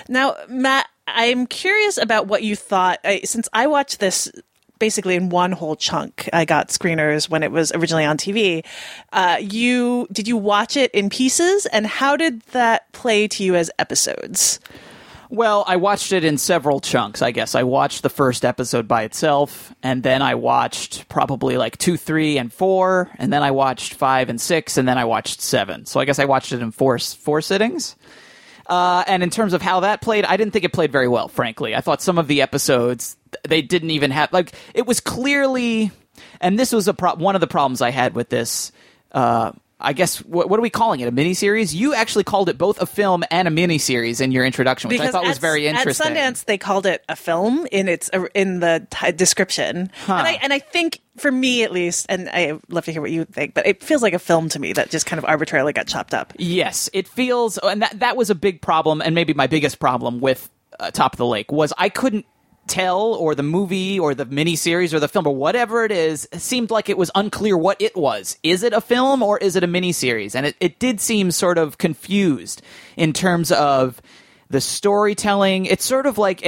Now, Matt, I'm curious about what you thought. I, since I watched this basically in one whole chunk. I got screeners when it was originally on TV. Uh, you did you watch it in pieces, and how did that play to you as episodes? Well, I watched it in several chunks, I guess. I watched the first episode by itself, and then I watched probably like two, three, and four, and then I watched five and six, and then I watched seven. So I guess I watched it in four four sittings. Uh, and in terms of how that played, I didn't think it played very well, frankly. I thought some of the episodes they didn't even have like it was clearly, and this was a pro- one of the problems I had with this. Uh, I guess what, what, are we calling it? A miniseries? You actually called it both a film and a miniseries in your introduction, which because I thought at, was very interesting. At Sundance, they called it a film in its in the t- description, huh. and I and I think for me at least, and I love to hear what you think, but it feels like a film to me that just kind of arbitrarily got chopped up. Yes, it feels, and that that was a big problem, and maybe my biggest problem with uh, Top of the Lake was I couldn't tell or the movie or the miniseries or the film or whatever it is seemed like it was unclear what it was. Is it a film or is it a miniseries? And it, it did seem sort of confused in terms of the storytelling. It's sort of like,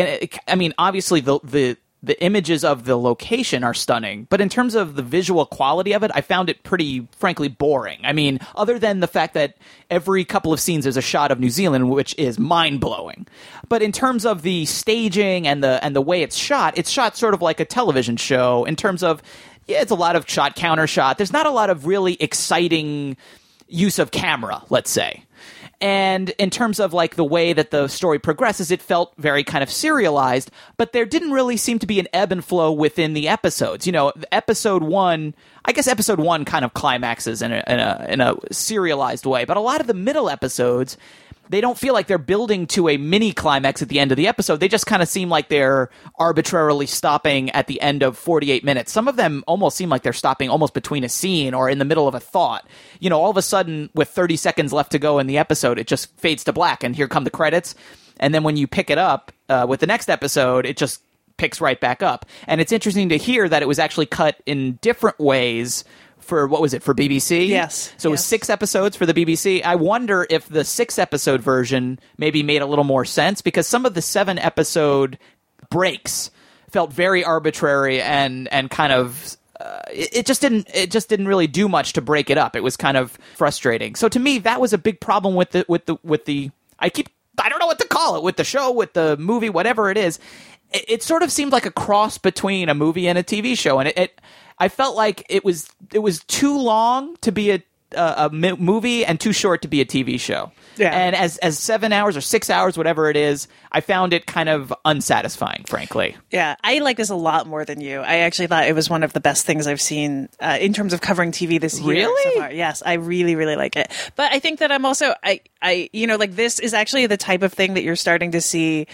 I mean, obviously the the the images of the location are stunning, but in terms of the visual quality of it, I found it pretty, frankly, boring. I mean, other than the fact that every couple of scenes there's a shot of New Zealand, which is mind blowing. But in terms of the staging and the and the way it's shot, it's shot sort of like a television show. In terms of, yeah, it's a lot of shot counter shot. There's not a lot of really exciting use of camera, let's say. And in terms of like the way that the story progresses, it felt very kind of serialized, but there didn't really seem to be an ebb and flow within the episodes. You know, episode one, I guess episode one kind of climaxes in a, in a, in a serialized way, but a lot of the middle episodes, they don't feel like they're building to a mini climax at the end of the episode. They just kind of seem like they're arbitrarily stopping at the end of 48 minutes. Some of them almost seem like they're stopping almost between a scene or in the middle of a thought. You know, all of a sudden, with 30 seconds left to go in the episode, it just fades to black, and here come the credits. And then when you pick it up, uh, with the next episode, it just picks right back up. And it's interesting to hear that it was actually cut in different ways for what was it for BBC? Yes. So it was six episodes for the BBC. I wonder if the six episode version maybe made a little more sense because some of the seven episode breaks felt very arbitrary and and kind of uh, it, it just didn't it just didn't really do much to break it up. It was kind of frustrating. So to me, that was a big problem with the with the with the I keep I don't know what to call it with the show with the movie whatever it is. It, it sort of seemed like a cross between a movie and a TV show, and it, it I felt like it was it was too long to be a a, a movie and too short to be a TV show. Yeah. And as as seven hours or six hours, whatever it is, I found it kind of unsatisfying, frankly. Yeah, I like this a lot more than you. I actually thought it was one of the best things I've seen uh, in terms of covering TV this year. Really? So far. Yes, I really, really like it. But I think that I'm also, I, I, you know, like this is actually the type of thing that you're starting to see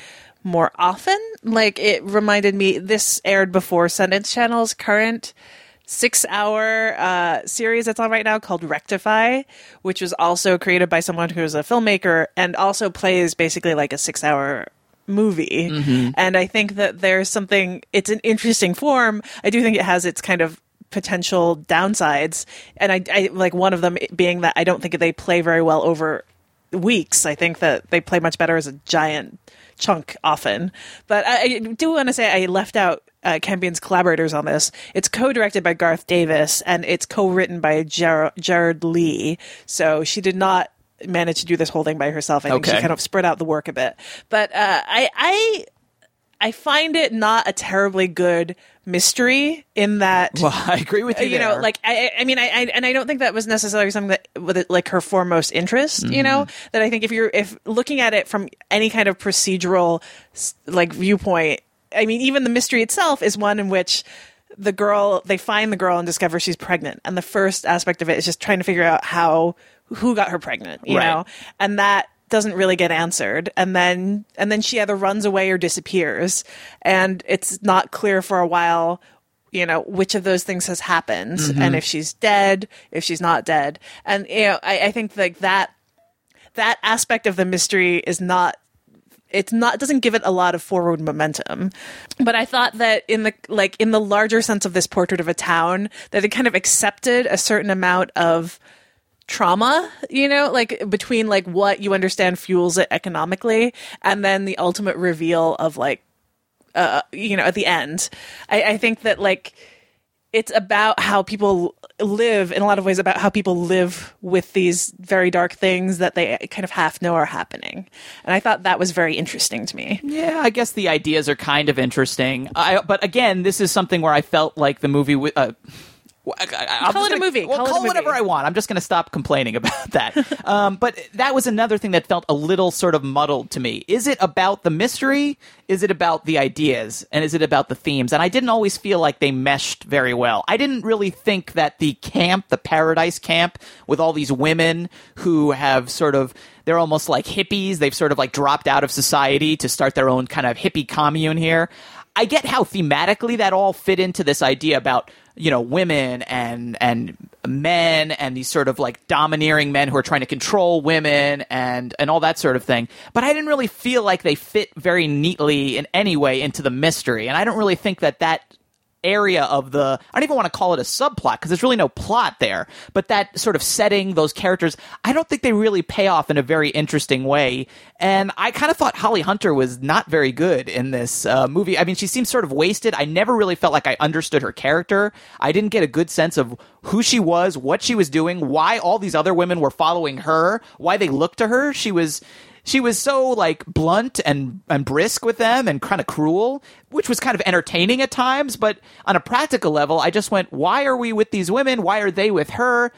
more often. Like it reminded me, this aired before Sundance Channel's current six hour uh, series that's on right now called Rectify, which was also created by someone who's a filmmaker and also plays basically like a six hour movie. And I think that there's something, it's an interesting form. I do think it has its kind of potential downsides. And I, I like one of them being that I don't think they play very well over weeks. I think that they play much better as a giant chunk often. But I, I do want to say I left out uh, Campion's collaborators on this. It's co-directed by Garth Davis and it's co-written by Jar- Jared Lee. So she did not manage to do this whole thing by herself. I think she kind of spread out the work a bit. But uh, I, I I find it not a terribly good mystery in that Well, I agree with you. you know like I, I mean I, I and I don't think that was necessarily something that with it, like her foremost interest you know Mm-hmm. that I think if you're if looking at it from any kind of procedural like viewpoint I mean even the mystery itself is one in which the girl they find the girl and discover she's pregnant and the first aspect of it is just trying to figure out how who got her pregnant you Right. know and that doesn't really get answered. And then and then she either runs away or disappears. And it's not clear for a while you know which of those things has happened mm-hmm. and if she's dead if she's not dead. And you know I, I think like that that aspect of the mystery is not it's not doesn't give it a lot of forward momentum. But i thought that in the like in the larger sense of this portrait of a town that it kind of accepted a certain amount of trauma you know like between like what you understand fuels it economically and then the ultimate reveal of like uh you know at the end i, I think that like it's about how people live in a lot of ways about how people live with these very dark things that they kind of half know are happening and i thought that was very interesting to me Yeah, I guess the ideas are kind of interesting. I, but again, this is something where I felt like the movie. Uh, I, I, Call it a gonna- movie. Well, Call it call a it whatever movie. I want. I'm just going to stop complaining about that. um, but that was another thing that felt a little sort of muddled to me. Is it about the mystery? Is it about the ideas? And is it about the themes? And I didn't always feel like they meshed very well. I didn't really think that the camp, the paradise camp, with all these women who have sort of they're almost like hippies. They've sort of like dropped out of society to start their own kind of hippie commune here. I get how thematically that all fit into this idea about you know women and and men and these sort of like domineering men who are trying to control women and and all that sort of thing. But I didn't really feel like they fit very neatly in any way into the mystery, and I don't really think that that area of the I don't even want to call it a subplot because there's really no plot there but that sort of setting those characters I don't think they really pay off in a very interesting way. And I kind of thought Holly Hunter was not very good in this uh, movie. I mean she seems sort of wasted. I never really felt like I understood her character. I didn't get a good sense of who she was what she was doing why all these other women were following her why they looked to her. She was she was so like blunt and and brisk with them and kind of cruel which was kind of entertaining at times but on a practical level i just went why are we with these women? Why are they with her?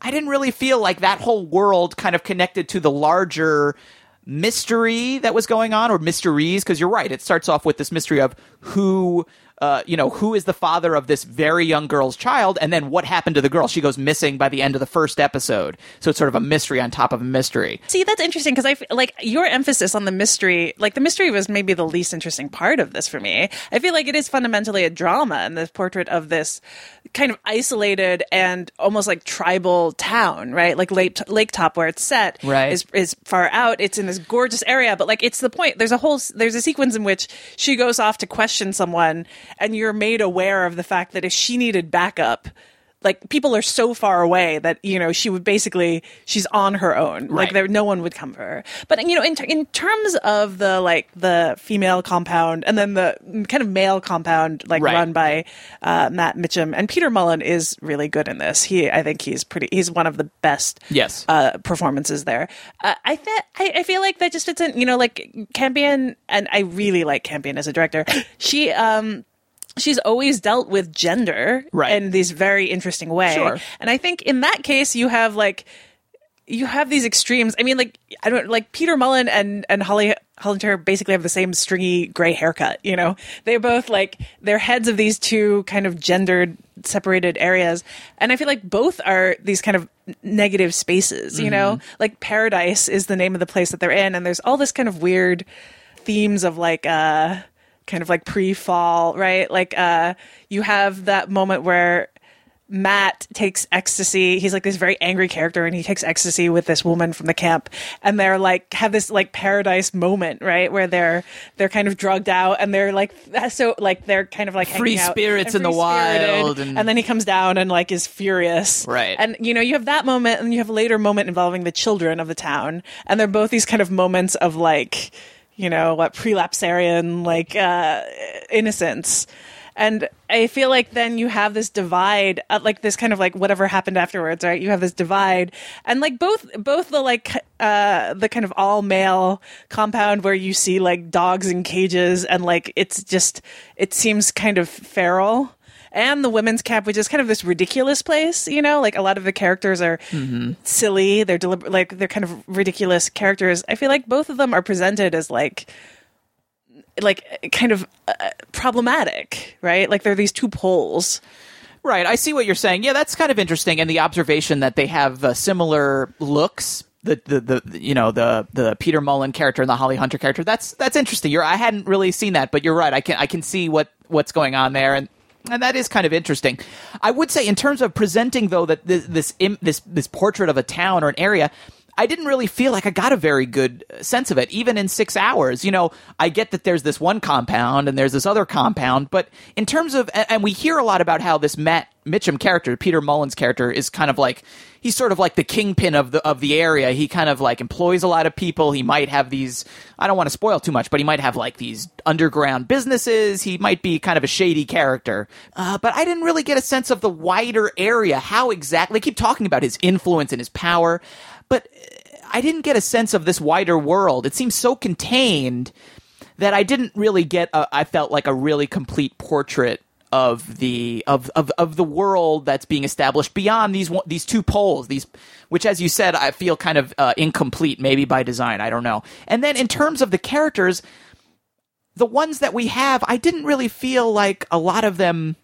I didn't really feel like that whole world kind of connected to the larger mystery that was going on or mysteries because you're right it starts off with this mystery of who uh, you know, who is the father of this very young girl's child, and then what happened to the girl? She goes missing by the end of the first episode, so it's sort of a mystery on top of a mystery. See, that's interesting because I f- like your emphasis on the mystery. Like the mystery was maybe the least interesting part of this for me. I feel like it is fundamentally a drama, and this portrait of this kind of isolated and almost like tribal town, right? Like Lake Lake Top, where it's set, Right. is is far out. It's in this gorgeous area, but like it's the point. There's a whole there's a sequence in which she goes off to question someone, and you're made aware of the fact that if she needed backup. Like people are so far away that you know she would basically she's on her own. Like there no one would come for her. But you know in in terms of the like the female compound and then the kind of male compound like Right. run by uh, Matt Mitcham and Peter Mullan is really good in this. He I think he's pretty he's one of the best Yes. uh, performances there. Uh, I, fe- I I feel like that just fits in. You know, like Campion, and I really like Campion as a director. She um. She's always dealt with gender Right. in this very interesting way. Sure. And I think in that case you have like you have these extremes. I mean, like I don't like Peter Mullan and and Holly Hollinger basically have the same stringy gray haircut. You know, they both like they're heads of these two kind of gendered separated areas, and I feel like both are these kind of negative spaces. You know, like Paradise is the name of the place that they're in, and there's all this kind of weird themes of like uh kind of like pre-fall, right? Like uh you have that moment where Matt takes ecstasy. He's like this very angry character and he takes ecstasy with this woman from the camp and they're like have this like paradise moment, right? Where they're they're kind of drugged out and they're like so like they're kind of like Free hanging out spirits in the free-spirited. wild and- and then he comes down and like is furious. Right. And you know, you have that moment and you have a later moment involving the children of the town and they're both these kind of moments of like you know what prelapsarian like uh innocence. And i feel like then you have this divide uh, like this kind of like whatever happened afterwards right? You have this divide. And like both both the like uh the kind of all male compound where you see like dogs in cages and like it's just it seems kind of feral and the women's camp, which is kind of this ridiculous place, you know, like a lot of the characters are silly. They're deliberate, like they're kind of ridiculous characters. I feel like both of them are presented as like, like kind of uh, problematic, right? Like they're these two poles. Right, I see what you're saying. Yeah, that's kind of interesting, and the observation that they have uh, similar looks. The, the the you know the the Peter Mullan character and the Holly Hunter character. That's that's interesting. You're I hadn't really seen that, but you're right. I can I can see what what's going on there, and and that is kind of interesting. I would say in terms of presenting though that this this this this portrait of a town or an area. I didn't really feel like I got a very good uh, sense of it, even in six hours. You know, I get that there's this one compound and there's this other compound, but in terms of, and, we hear a lot about how this Matt Mitcham character, Peter Mullan's character, is kind of like he's sort of like the kingpin of the of the area. He kind of like employs a lot of people. He might have these. I don't want to spoil too much, but he might have like these underground businesses. He might be kind of a shady character. Uh, but I didn't really get a sense of the wider area. How exactly? They keep talking about his influence and his power, but I didn't get a sense of this wider world. It seems so contained that I didn't really get. A, I felt like a really complete portrait of the of, of of the world that's being established beyond these these two poles. These, which, as you said, I feel kind of uh, incomplete, maybe by design. I don't know. And then in terms of the characters, the ones that we have, I didn't really feel like a lot of them.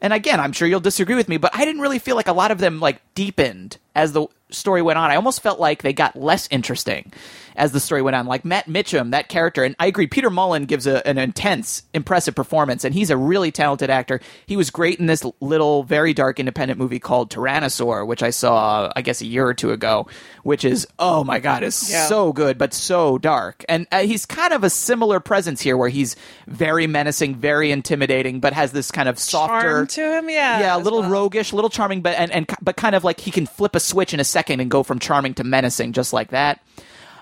And again, I'm sure you'll disagree with me, but I didn't really feel like a lot of them like deepened as the story went on. I almost felt like they got less interesting as the story went on. Like Matt Mitcham, that character, and I agree, Peter Mullan gives a, an intense, impressive performance, and he's a really talented actor. He was great in this little, very dark independent movie called Tyrannosaur, which I saw, I guess, a year or two ago, which is, oh my God, is Yeah. so good, but so dark. And uh, he's kind of a similar presence here where he's very menacing, very intimidating, but has this kind of softer Charm to him, yeah. yeah, a little well. roguish, a little charming, but and, and but kind of like he can flip a switch in a second and go from charming to menacing just like that.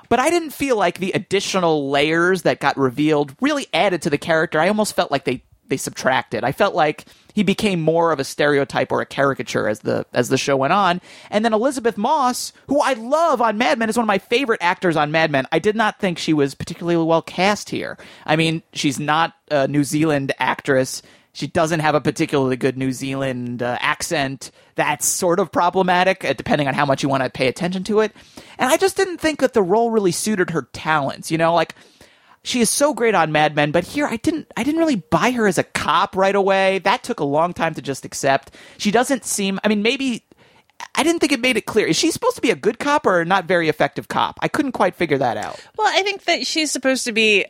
But I didn't feel like the additional layers that got revealed really added to the character. I almost felt like they they subtracted. I felt like he became more of a stereotype or a caricature as the as the show went on. And then Elisabeth Moss, who I love on Mad Men, is one of my favorite actors on Mad Men. I did not think she was particularly well cast here. I mean, she's not a New Zealand actress. She doesn't have a particularly good New Zealand uh, accent. That's sort of problematic, uh, depending on how much you want to pay attention to it. And I just didn't think that the role really suited her talents. You know, like she is so great on Mad Men, but here I didn't I didn't really buy her as a cop right away. That took a long time to just accept. She doesn't seem I mean maybe I didn't think it made it clear. Is she supposed to be a good cop or a not very effective cop? I couldn't quite figure that out. Well, I think that she's supposed to be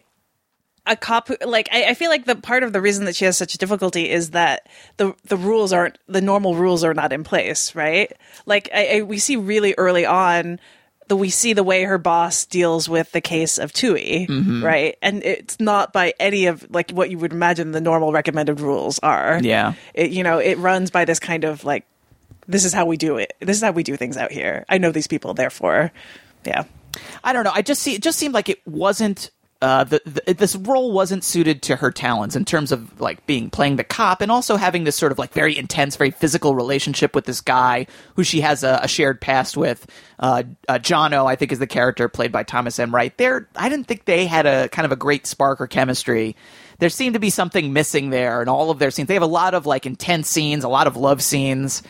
a cop who, like I, I feel like the part of the reason that she has such difficulty is that the the rules aren't the normal rules are not in place, right? Like I, I, we see really early on the we see the way her boss deals with the case of Tui, Mhm. right? And it's not by any of like what you would imagine the normal recommended rules are. Yeah. It, you know, it runs by this kind of like this is how we do it. This is how we do things out here. I know these people, therefore, yeah. I don't know. I just see it just seemed like it wasn't uh, the, the this role wasn't suited to her talents in terms of like being playing the cop and also having this sort of like very intense, very physical relationship with this guy who she has a, a shared past with. Uh, uh, Johnno, I think, is the character played by Thomas M. Wright. There, I didn't think they had a kind of a great spark or chemistry. There seemed to be something missing there in all of their scenes. They have a lot of like intense scenes, a lot of love scenes.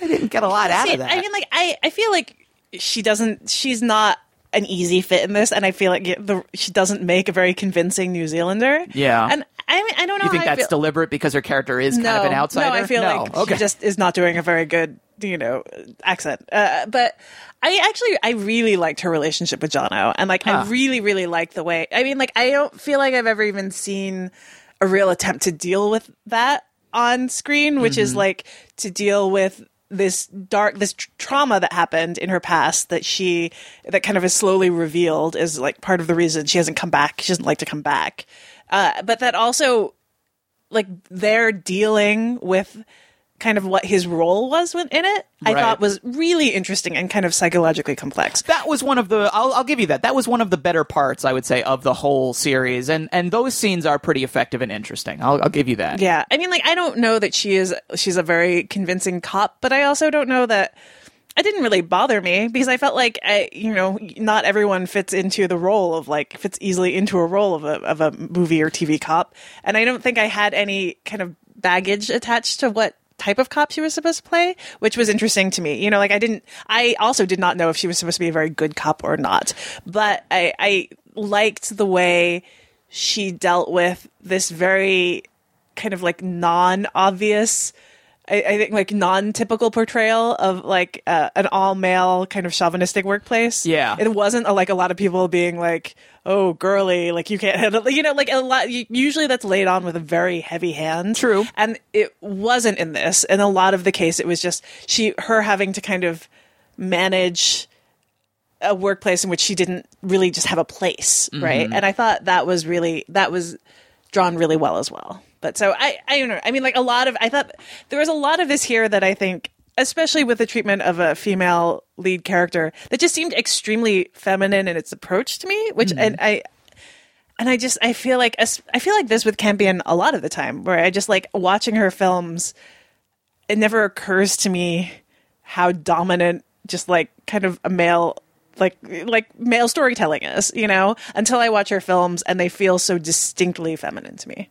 I didn't get a lot out See, of that. I mean, like I, I feel like she doesn't. She's not an easy fit in this, and I feel like the, she doesn't make a very convincing New Zealander. Yeah. and I mean, I don't know. you think that's feel. deliberate because her character is kind of an outsider? No, I feel like okay. she just is not doing a very good, you know, accent. Uh, but I actually, I really liked her relationship with Johnno, and like, Huh. I really, really liked the way. I mean, like, I don't feel like I've ever even seen a real attempt to deal with that on screen, which is Mhm. like to deal with this dark this tr- trauma that happened in her past that she that kind of is slowly revealed is like part of the reason she hasn't come back. She doesn't like to come back. Uh, but that also like they're dealing with kind of what his role was in it i Right. thought was really interesting and kind of psychologically complex. That was one of the I'll, I'll give you that. That was one of the better parts i would say of the whole series. And and those scenes are pretty effective and interesting. I'll, I'll give you that. Yeah, I mean, like I don't know that she is she's a very convincing cop, but I also don't know that it didn't really bother me because I felt like I, you know, not everyone fits into the role of like fits easily into a role of a of a movie or TV cop, and I don't think I had any kind of baggage attached to what type of cop she was supposed to play, which was interesting to me. You know, like I didn't, I also did not know if she was supposed to be a very good cop or not, but I, I liked the way she dealt with this very kind of like non-obvious I, I think like non-typical portrayal of like uh, an all-male kind of chauvinistic workplace. Yeah. it wasn't uh, like a lot of people being like, "Oh, girly, like you can't handle," you know, like a lot. Usually, that's laid on with a very heavy hand. True, and it wasn't in this. In a lot of the case, it was just she, her having to kind of manage a workplace in which she didn't really just have a place, right? Mhm. And I thought that was really that was drawn really well as well. But so I I don't know. I mean like a lot of I thought there was a lot of this here that I think especially with the treatment of a female lead character that just seemed extremely feminine in its approach to me, which mm-hmm. and I and I just I feel like I feel like this with Campion a lot of the time where I just like watching her films it never occurs to me how dominant just like kind of a male like like male storytelling is you know until i watch her films and they feel so distinctly feminine to me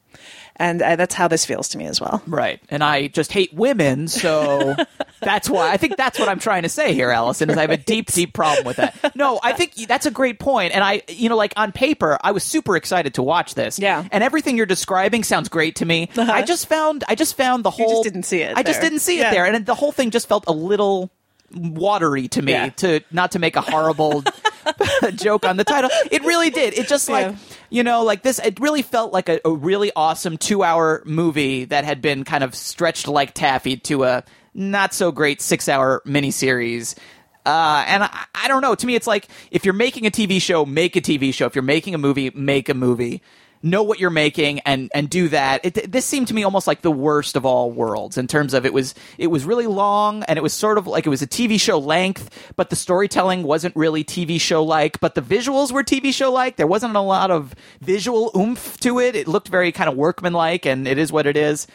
and uh, that's how this feels to me as well. Right. And i just hate women so that's why i think that's what i'm trying to say here allison is i have a deep deep problem with that. No i think that's a great point. And i you know like on paper i was super excited to watch this. Yeah. And everything you're describing sounds great to me. I just found i just found the whole Uh-huh. just didn't see it i just didn't see it there. And the whole thing just felt a little watery to me Yeah. to not to make a horrible joke on the title. It really did. It just like Yeah. You know like this it really felt like a, a really awesome two hour movie that had been kind of stretched like taffy to a not so great six hour miniseries uh, and I, I don't know. To me, it's like if you're making a TV show, make a TV show. If you're making a movie, make a movie. Know what you're making and and do that. It, this seemed to me almost like the worst of all worlds in terms of it was it was really long and it was sort of like it was a TV show length, but the storytelling wasn't really TV show like. But the visuals were TV show like. There wasn't a lot of visual oomph to it. It looked very kind of workmanlike, and it is what it is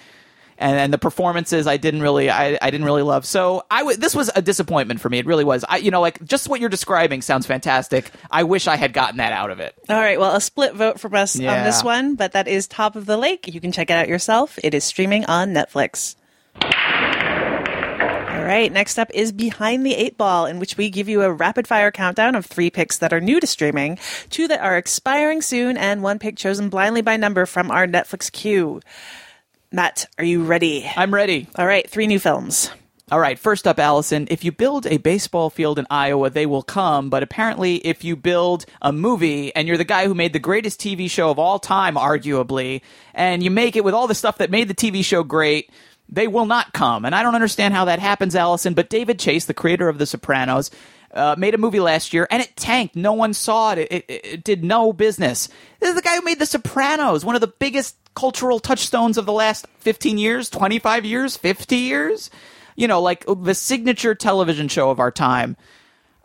and, and the performances I didn't really I, I didn't really love. So I w- this was a disappointment for me. It really was. I you know like just what you're describing sounds fantastic. I wish I had gotten that out of it. all right well a split vote from us on this one but that is top of the lake you can check it out yourself it is streaming on netflix all right, next up is Behind the Eight Ball, in which we give you a rapid fire countdown of three picks that are new to streaming, two that are expiring soon, and one pick chosen blindly by number from our Netflix queue. Matt, are you ready? I'm ready. All right, three new films. All right, first up, Alison. If you build a baseball field in Iowa, they will come. But apparently, if you build a movie and you're the guy who made the greatest TV show of all time, arguably, and you make it with all the stuff that made the TV show great, they will not come. And I don't understand how that happens, Alison. But David Chase, the creator of The Sopranos, uh, made a movie last year and it tanked. No one saw it. It, it. it did no business. This is the guy who made The Sopranos, one of the biggest cultural touchstones of the last 15 years, 25 years, 50 years you know, like the signature television show of our time.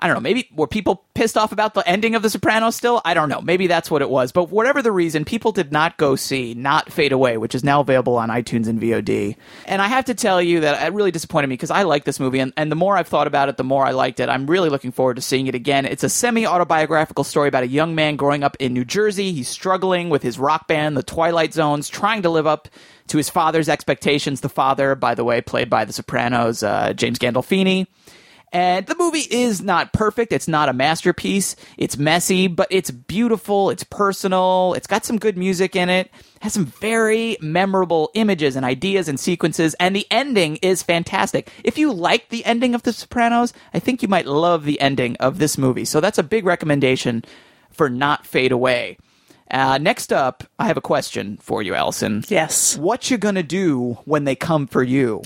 I don't know. Maybe were people pissed off about the ending of The Sopranos still? I don't know. Maybe that's what it was. But whatever the reason, people did not go see Not Fade Away, which is now available on iTunes and VOD. And I have to tell you that it really disappointed me because I like this movie. And, and the more I've thought about it, the more I liked it. I'm really looking forward to seeing it again. It's a semi autobiographical story about a young man growing up in New Jersey. He's struggling with his rock band, the Twilight Zones, trying to live up to his father's expectations. The father, by the way, played by The Sopranos, uh, James Gandolfini. And the movie is not perfect. It's not a masterpiece. It's messy, but it's beautiful. It's personal. It's got some good music in it. it. Has some very memorable images and ideas and sequences. And the ending is fantastic. If you like the ending of The Sopranos, I think you might love the ending of this movie. So that's a big recommendation for Not Fade Away. Uh, next up, I have a question for you, Alison. Yes. What you gonna do when they come for you?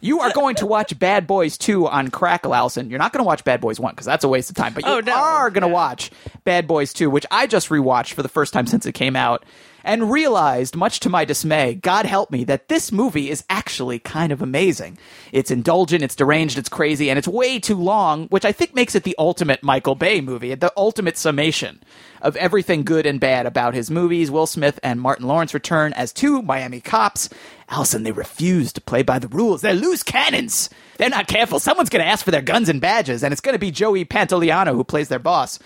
You are going to watch Bad Boys 2 on Crackle, Alison. You're not going to watch Bad Boys 1 because that's a waste of time. But you oh, no. are going to yeah. watch Bad Boys 2, which I just rewatched for the first time since it came out and realized, much to my dismay, God help me, that this movie is actually kind of amazing. It's indulgent, it's deranged, it's crazy, and it's way too long, which I think makes it the ultimate Michael Bay movie, the ultimate summation of everything good and bad about his movies. Will Smith and Martin Lawrence return as two Miami cops. Alison, they refuse to play by the rules. They're loose cannons. They're not careful. Someone's going to ask for their guns and badges, and it's going to be Joey Pantoliano who plays their boss.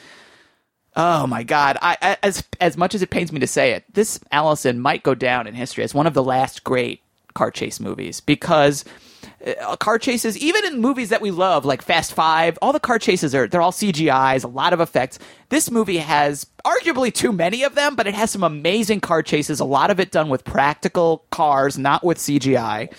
Oh my God! I, as as much as it pains me to say it, this Alison might go down in history as one of the last great car chase movies because uh, car chases, even in movies that we love, like Fast Five, all the car chases are they're all CGI's, a lot of effects. This movie has arguably too many of them, but it has some amazing car chases. A lot of it done with practical cars, not with CGI.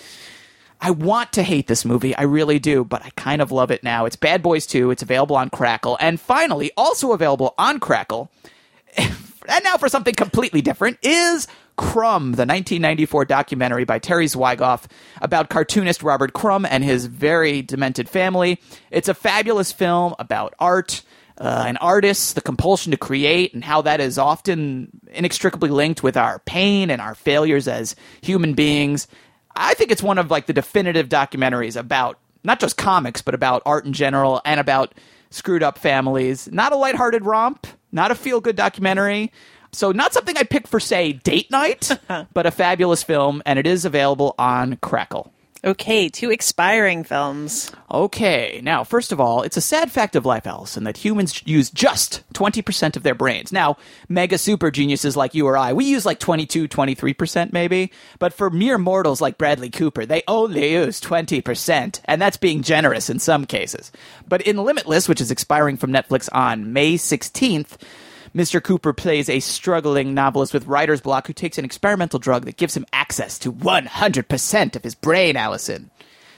I want to hate this movie, I really do, but I kind of love it now. It's Bad Boys 2. It's available on Crackle, and finally, also available on Crackle. and now for something completely different is Crumb, the 1994 documentary by Terry Zwigoff about cartoonist Robert Crumb and his very demented family. It's a fabulous film about art. Uh, and artists, the compulsion to create, and how that is often inextricably linked with our pain and our failures as human beings. I think it's one of like the definitive documentaries about not just comics, but about art in general and about screwed up families. Not a lighthearted romp, not a feel good documentary, so not something I pick for say date night, but a fabulous film, and it is available on Crackle. Okay, two expiring films. Okay, now, first of all, it's a sad fact of life, Alison, that humans use just 20% of their brains. Now, mega super geniuses like you or I, we use like 22, 23% maybe, but for mere mortals like Bradley Cooper, they only use 20%, and that's being generous in some cases. But in Limitless, which is expiring from Netflix on May 16th, Mr. Cooper plays a struggling novelist with writer's block who takes an experimental drug that gives him access to 100% of his brain, Alison.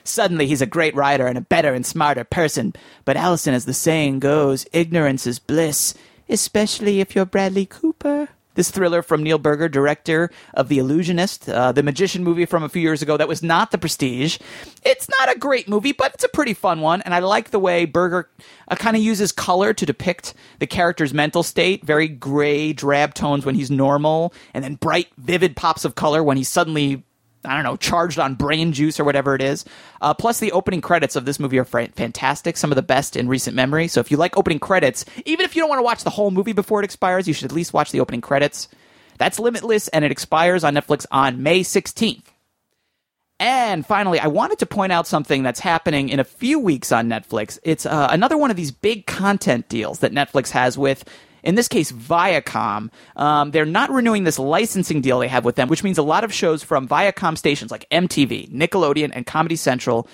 Suddenly, he's a great writer and a better and smarter person. But Alison, as the saying goes, ignorance is bliss, especially if you're Bradley Cooper. This thriller from Neil Burger, director of The Illusionist, uh, the magician movie from a few years ago that was not The Prestige. It's not a great movie, but it's a pretty fun one, and I like the way Burger uh, kind of uses color to depict the character's mental state. Very gray, drab tones when he's normal, and then bright, vivid pops of color when he's suddenly I don't know, charged on brain juice or whatever it is. Uh, plus, the opening credits of this movie are fantastic, some of the best in recent memory. So, if you like opening credits, even if you don't want to watch the whole movie before it expires, you should at least watch the opening credits. That's Limitless, and it expires on Netflix on May 16th. And finally, I wanted to point out something that's happening in a few weeks on Netflix. It's uh, another one of these big content deals that Netflix has with in this case, Viacom. Um, they're not renewing this licensing deal they have with them, which means a lot of shows from Viacom stations like MTV, Nickelodeon, and Comedy Central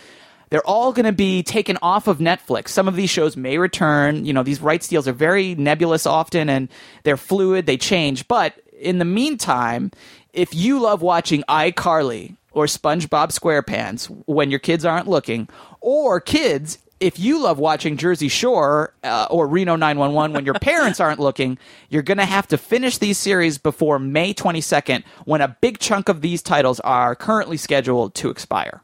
they're all going to be taken off of Netflix. Some of these shows may return. You know, these rights deals are very nebulous often and they're fluid, they change. But in the meantime, if you love watching iCarly or SpongeBob SquarePants when your kids aren't looking, or kids, if you love watching Jersey Shore uh, or Reno 911 when your parents aren't looking, you're going to have to finish these series before May 22nd when a big chunk of these titles are currently scheduled to expire.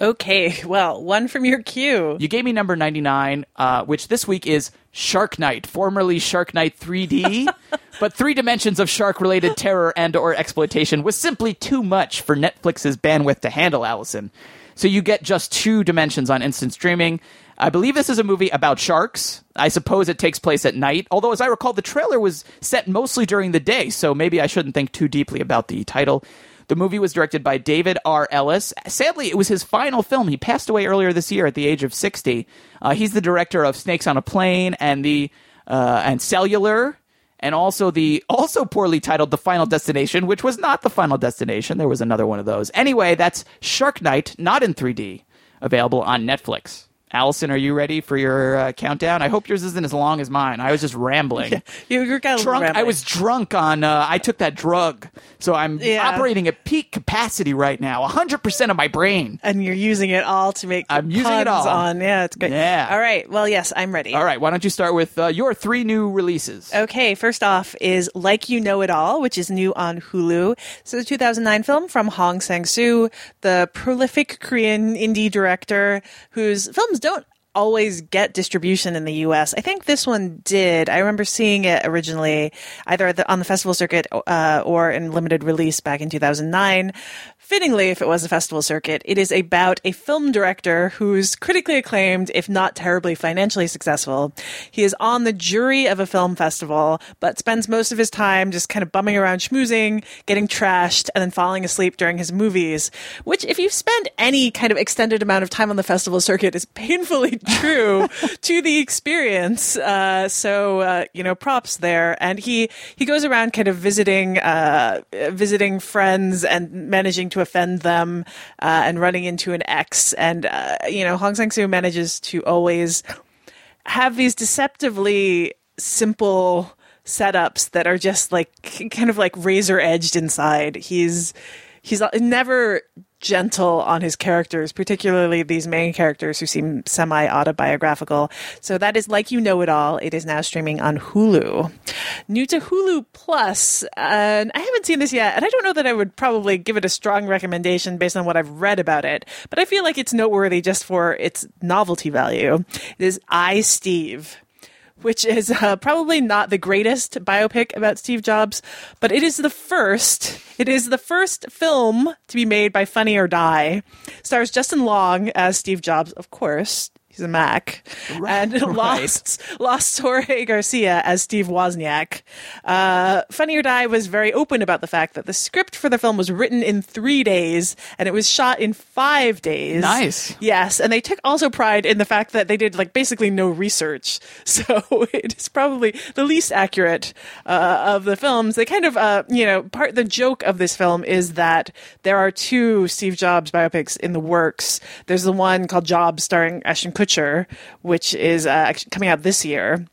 Okay, well, one from your queue. You gave me number 99, uh, which this week is Shark Night, formerly Shark Night 3D, but three dimensions of shark-related terror and or exploitation was simply too much for Netflix's bandwidth to handle, Alison. So you get just two dimensions on instant streaming. I believe this is a movie about sharks. I suppose it takes place at night, although as I recall the trailer was set mostly during the day, so maybe I shouldn't think too deeply about the title. The movie was directed by David R. Ellis. Sadly, it was his final film. He passed away earlier this year at the age of 60. Uh, he's the director of Snakes on a Plane and the uh, and Cellular, and also the also poorly titled The Final Destination, which was not the Final Destination. There was another one of those. Anyway, that's Shark Night, not in 3D, available on Netflix. Alison, are you ready for your uh, countdown? I hope yours isn't as long as mine. I was just rambling. Yeah, you, you're kind of drunk. Rambling. I was drunk on. Uh, I took that drug, so I'm Yeah. operating at peak capacity right now. 100 percent of my brain. and you're using it all to make I'm using it all. on. Yeah, it's good. Yeah. All right. Well, yes, I'm ready. All right, why don't you start with uh, your three new releases? Okay, first off is Like You Know It All, which is new on Hulu. It's a 2009 film from Hong Sang-soo, the prolific Korean indie director whose films don't always get distribution in the US. I think this one did. I remember seeing it originally either on the festival circuit uh, or in limited release back in 2009. Fittingly, if it was a festival circuit, it is about a film director who's critically acclaimed, if not terribly financially successful. He is on the jury of a film festival, but spends most of his time just kind of bumming around schmoozing, getting trashed, and then falling asleep during his movies. Which, if you spend any kind of extended amount of time on the festival circuit, is painfully true to the experience. Uh, so, uh, you know, props there. And he he goes around kind of visiting uh, visiting friends and managing to offend them uh, and running into an ex. And uh, you know, Hong Sang Soo manages to always have these deceptively simple setups that are just like kind of like razor edged inside. He's he's never gentle on his characters, particularly these main characters who seem semi autobiographical. So that is like you know it all. It is now streaming on Hulu. New to Hulu Plus, and I haven't seen this yet, and I don't know that I would probably give it a strong recommendation based on what I've read about it, but I feel like it's noteworthy just for its novelty value. It is iSteve which is uh, probably not the greatest biopic about Steve Jobs, but it is the first. It is the first film to be made by Funny or Die. Stars Justin Long as Steve Jobs, of course. He's a Mac, and right. lost lost Jorge Garcia as Steve Wozniak. Uh, Funny or Die was very open about the fact that the script for the film was written in three days and it was shot in five days. Nice. Yes, and they took also pride in the fact that they did like basically no research, so it is probably the least accurate uh, of the films. They kind of, uh, you know, part the joke of this film is that there are two Steve Jobs biopics in the works. There's the one called Jobs, starring Ashton Kutcher, which is uh, actually coming out this year.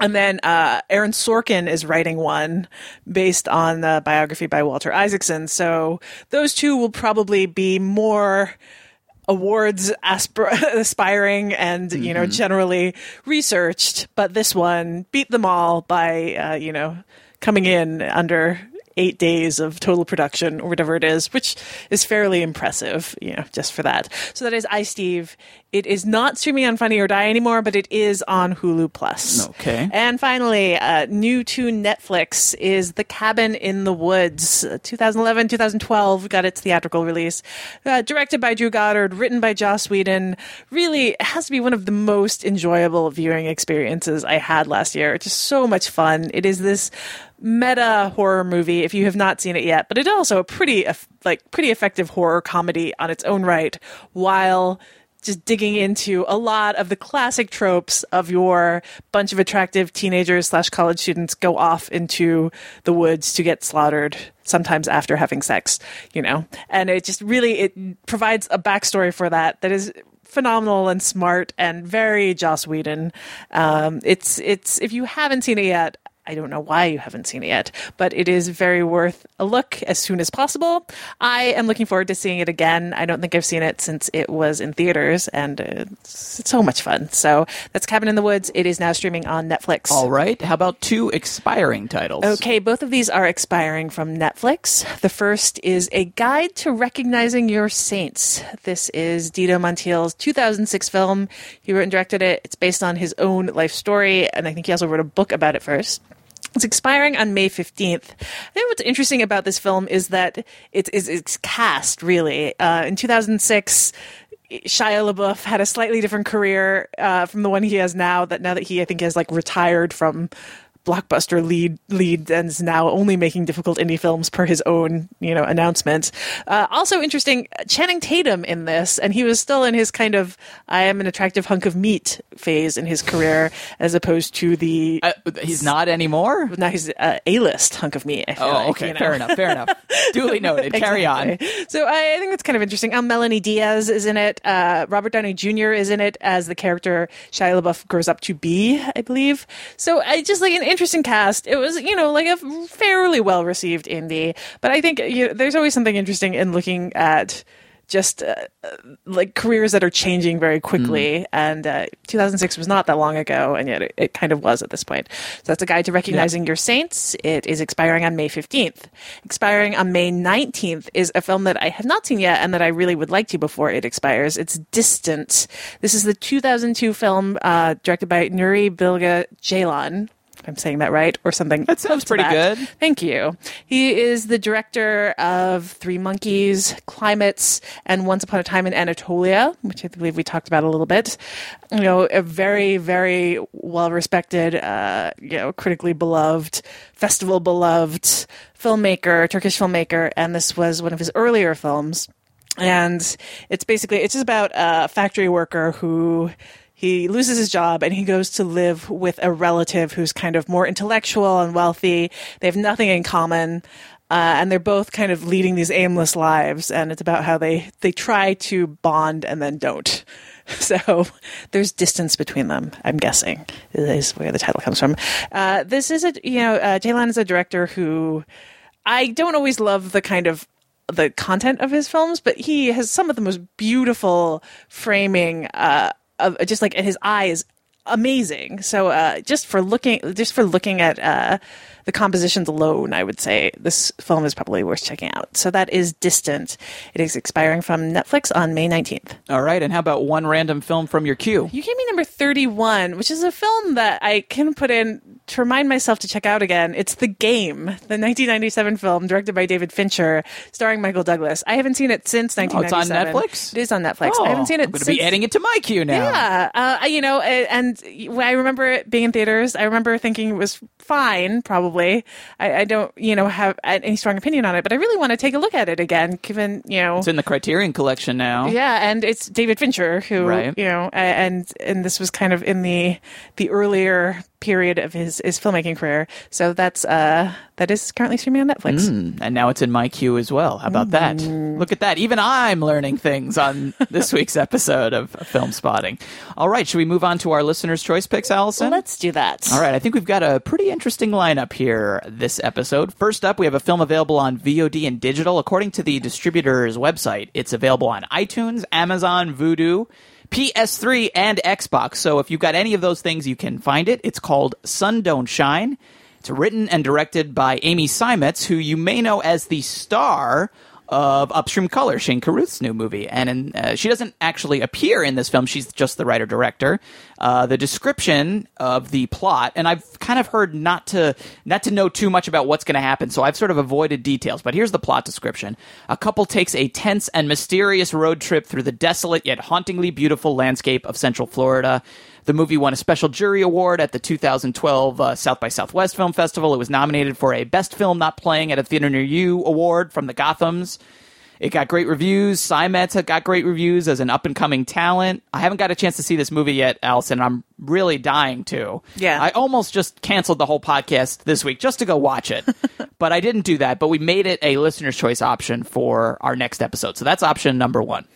And then uh, Aaron Sorkin is writing one based on the biography by Walter Isaacson. So those two will probably be more awards aspir- aspiring and you know generally researched. But this one beat them all by uh, you know coming in under eight days of total production or whatever it is, which is fairly impressive, you know, just for that. So that is iSteve. It is not streaming on Funny or Die anymore, but it is on Hulu Plus. Okay. And finally, uh, new to Netflix is The Cabin in the Woods. Uh, 2011, 2012 got its theatrical release. Uh, directed by Drew Goddard, written by Joss Whedon. Really has to be one of the most enjoyable viewing experiences I had last year. It's just so much fun. It is this meta horror movie if you have not seen it yet, but it's also a pretty like pretty effective horror comedy on its own right while just digging into a lot of the classic tropes of your bunch of attractive teenagers slash college students go off into the woods to get slaughtered sometimes after having sex you know and it just really it provides a backstory for that that is phenomenal and smart and very Joss Whedon. Um, it's it's if you haven't seen it yet, I don't know why you haven't seen it yet, but it is very worth a look as soon as possible. I am looking forward to seeing it again. I don't think I've seen it since it was in theaters, and it's, it's so much fun. So that's Cabin in the Woods. It is now streaming on Netflix. All right. How about two expiring titles? Okay, both of these are expiring from Netflix. The first is A Guide to Recognizing Your Saints. This is Dito Montiel's 2006 film. He wrote and directed it. It's based on his own life story, and I think he also wrote a book about it first. It's expiring on May 15th. I think what's interesting about this film is that it's, it's, it's cast, really. Uh, in 2006, Shia LaBeouf had a slightly different career uh, from the one he has now. That now that he, I think, has like retired from blockbuster lead lead and is now only making difficult indie films per his own you know announcement. Uh, also interesting, Channing Tatum in this, and he was still in his kind of I am an attractive hunk of meat phase in his career, as opposed to the uh, he's not anymore. Now he's a list hunk of meat. I feel oh, like, okay, you know? fair enough, fair enough. Duly noted. Carry on. So I, I think that's kind of interesting. Um, Melanie Diaz is in it. Uh, Robert Downey Jr. is in it as the character Shia LaBeouf grows up to be, I believe. So I just like an interesting cast. It was, you know, like a fairly well received indie, but I think you know, there's always something interesting in looking at just uh, like careers that are changing very quickly. And uh, 2006 was not that long ago, and yet it, it, kind of was at this point. So that's a guide to recognizing your saints. It is expiring on May 15th. Expiring on May 19th is a film that I have not seen yet and that I really would like to before it expires. It's Distant. This is the 2002 film uh, directed by Nuri Bilge Ceylan. I'm saying that right, or something. That sounds pretty that. good. Thank you. He is the director of Three Monkeys, Climates, and Once Upon a Time in Anatolia, which I believe we talked about a little bit. You know, a very, very well respected, uh, you know, critically beloved, festival beloved filmmaker, Turkish filmmaker, and this was one of his earlier films. And it's basically it's just about a factory worker who he loses his job and he goes to live with a relative who's kind of more intellectual and wealthy. They have nothing in common. Uh, and they're both kind of leading these aimless lives, and it's about how they they try to bond and then don't. So there's distance between them. I'm guessing is where the title comes from. Uh, this is a you know uh, is a director who I don't always love the kind of the content of his films, but he has some of the most beautiful framing uh, of just like his eye is amazing. So uh, just for looking, just for looking at uh, the compositions alone, I would say this film is probably worth checking out. So that is Distant. It is expiring from Netflix on May 19th. All right. And how about one random film from your queue? You gave me number 31, which is a film that I can put in to remind myself to check out again. It's The Game, the 1997 film directed by David Fincher, starring Michael Douglas. I haven't seen it since 1997. Oh, it's on Netflix? It is on Netflix. Oh, I haven't seen it I'm going to since be adding it to my queue now. yeah, uh, you know, and I remember it being in theaters. I remember thinking it was fine, probably. I, I, don't, you know, have any strong opinion on it, but I really want to take a look at it again, given, you know. It's in the Criterion collection now. Yeah, and it's David Fincher who, right. you know, and and this was kind of in the the earlier period of his, his filmmaking career. So that's uh that is currently streaming on Netflix. Mm, and now it's in my queue as well. How about that? Mm. Look at that. Even I'm learning things on this week's episode of Film Spotting. All right, should we move on to our listeners' choice picks, Alison? Let's do that. All right, I think we've got a pretty interesting lineup here this episode. First up, we have a film available on VOD and digital. According to the distributor's website, it's available on iTunes, Amazon, Vudu, PS3, and Xbox. So if you've got any of those things, you can find it. It's called Sun Don't Shine. It's written and directed by Amy Seimetz, who you may know as the star of Upstream Color, Shane Carruth's new movie. And in, uh, she doesn't actually appear in this film. She's just the writer director. Uh, the description of the plot, and I've kind of heard not to not to know too much about what's going to happen, so I've sort of avoided details. But here's the plot description: A couple takes a tense and mysterious road trip through the desolate yet hauntingly beautiful landscape of Central Florida. The movie won a special jury award at the 2012 uh, South by Southwest Film Festival. It was nominated for a Best Film Not Playing at a Theater Near You award from the Gothams. It got great reviews. Seimetz got great reviews as an up and coming talent. I haven't got a chance to see this movie yet, Alison. I'm really dying to. Yeah. I almost just canceled the whole podcast this week just to go watch it, but I didn't do that. But we made it a listener's choice option for our next episode. So that's option number one.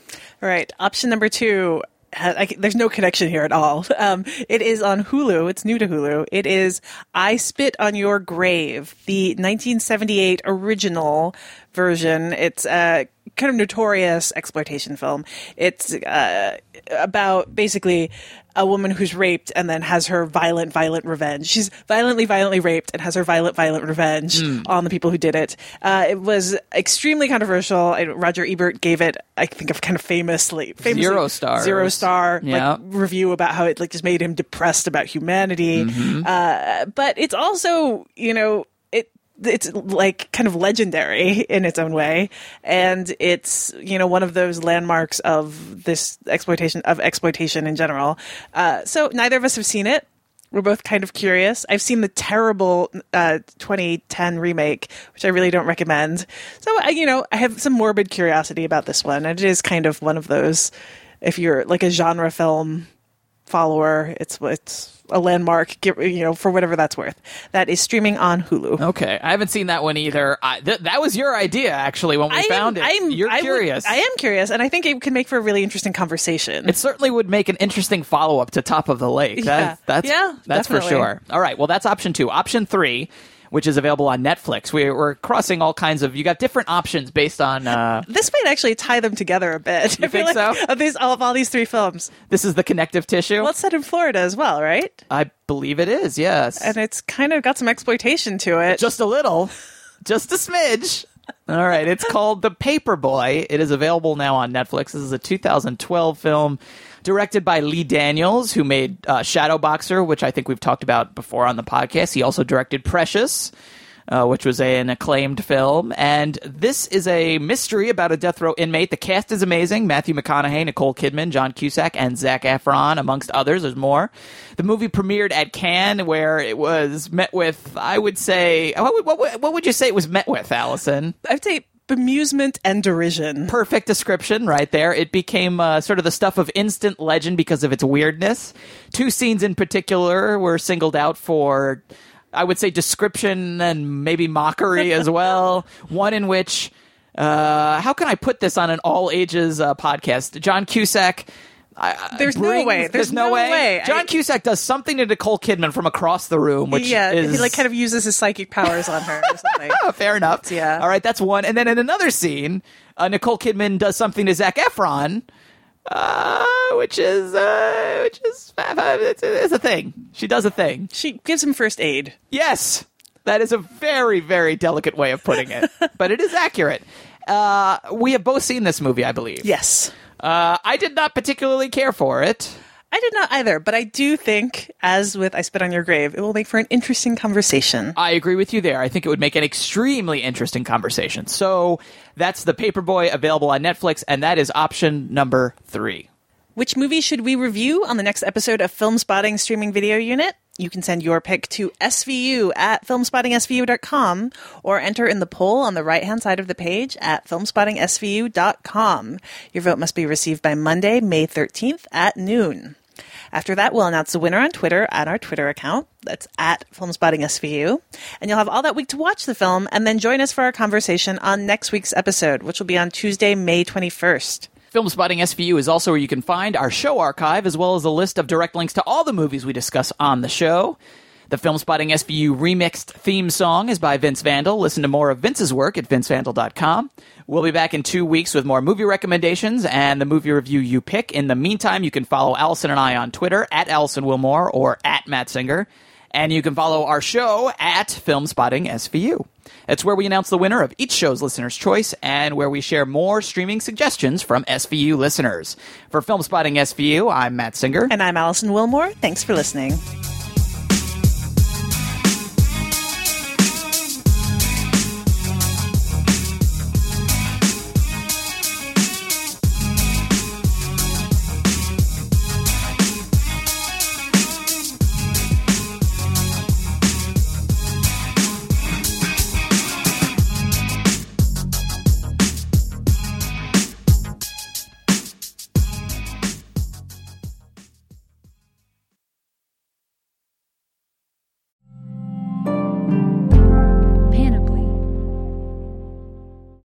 All right. Option number two I, there's no connection here at all. Um, it is on Hulu. It's new to Hulu. It is I Spit on Your Grave, the 1978 original version. It's a kind of notorious exploitation film. It's uh, about basically a woman who's raped and then has her violent, violent revenge. She's violently, violently raped and has her violent, violent revenge mm. on the people who did it. Uh, it was extremely controversial. Roger Ebert gave it, I think, a kind of famously, famously zero star, zero star yeah. like, review about how it like just made him depressed about humanity. Mm-hmm. Uh, but it's also, you know, it's like kind of legendary in its own way. And it's you know one of those landmarks of this exploitation of exploitation in general. Uh, so neither of us have seen it. We're both kind of curious. I've seen the terrible uh, 2010 remake which i really don't recommend. So I, you know i have some morbid curiosity about this one. And it is kind of one of those if you're like a genre film follower it's it's a landmark, you know, for whatever that's worth. That is streaming on Hulu. Okay, I haven't seen that one either. I, th- that was your idea, actually, when we I found am, it. I'm, You're I curious. Would, I am curious, and I think it could make for a really interesting conversation. It certainly would make an interesting follow up to Top of the Lake. That, yeah. that's yeah, that's definitely. for sure. All right, well, that's option two. Option three which is available on Netflix. We, are crossing all kinds of. You got different options based on. Uh, this might actually tie them together a bit. You I think like so? Of these, of all these three films. This is the connective tissue. Well, it's set in Florida as well, right? I believe it is. Yes, and it's kind of got some exploitation to it. Just a little, just a smidge. All right, it's called The Paperboy. It is available now on Netflix. This is a 2012 film directed by Lee Daniels, who made uh, Shadow Boxer, which I think we've talked about before on the podcast. He also directed Precious. Uh, which was a, an acclaimed film. And this is a mystery about a death row inmate. The cast is amazing Matthew McConaughey, Nicole Kidman, John Cusack, and Zac Efron, amongst others. There's more. The movie premiered at Cannes, where it was met with, I would say, what, what, what would you say it was met with, Alison? I'd say bemusement and derision. Perfect description right there. It became uh, sort of the stuff of instant legend because of its weirdness. Two scenes in particular were singled out for, I would say, description and maybe mockery as well. One in which, uh, how can I put this on an all ages uh, podcast? John Cusack I, there's brings, no way. There's, there's no, no, way. way. John Cusack does something to Nicole Kidman from across the room, which yeah, is, he like kind of uses his psychic powers on her or something. Fair enough. Yeah. All right, that's one. And then in another scene, uh, Nicole Kidman does something to Zac Efron, uh, which is uh, which is it's, it's a thing. She does a thing. She gives him first aid. Yes, that is a very very delicate way of putting it, but it is accurate. Uh, we have both seen this movie, I believe. Yes. Uh, I did not particularly care for it. I did not either, but I do think, as with I Spit on Your Grave, it will make for an interesting conversation. I agree with you there. I think it would make an extremely interesting conversation. So that's The Paperboy available on Netflix, and that is option number three. Which movie should we review on the next episode of Film Spotting Streaming Video Unit? You can send your pick to SVU at filmspottingsvu.com or enter in the poll on the right hand side of the page at filmspottingsvu.com. Your vote must be received by Monday, May 13th at noon. After that, we'll announce the winner on Twitter at our Twitter account. That's at FilmspottingSVU. And you'll have all that week to watch the film and then join us for our conversation on next week's episode, which will be on Tuesday, May 21st. Film Spotting SVU is also where you can find our show archive as well as a list of direct links to all the movies we discuss on the show. The Film Spotting SVU remixed theme song is by Vince Vandal. Listen to more of Vince's work at vincevandal.com. We'll be back in two weeks with more movie recommendations and the movie review you pick. In the meantime, you can follow Alison and I on Twitter at Alison Willmore or at Matt Singer. And you can follow our show at Film Spotting SVU. It's where we announce the winner of each show's listener's choice and where we share more streaming suggestions from SVU listeners. For Film Spotting SVU, I'm Matt Singer. And I'm Alison Willmore. Thanks for listening.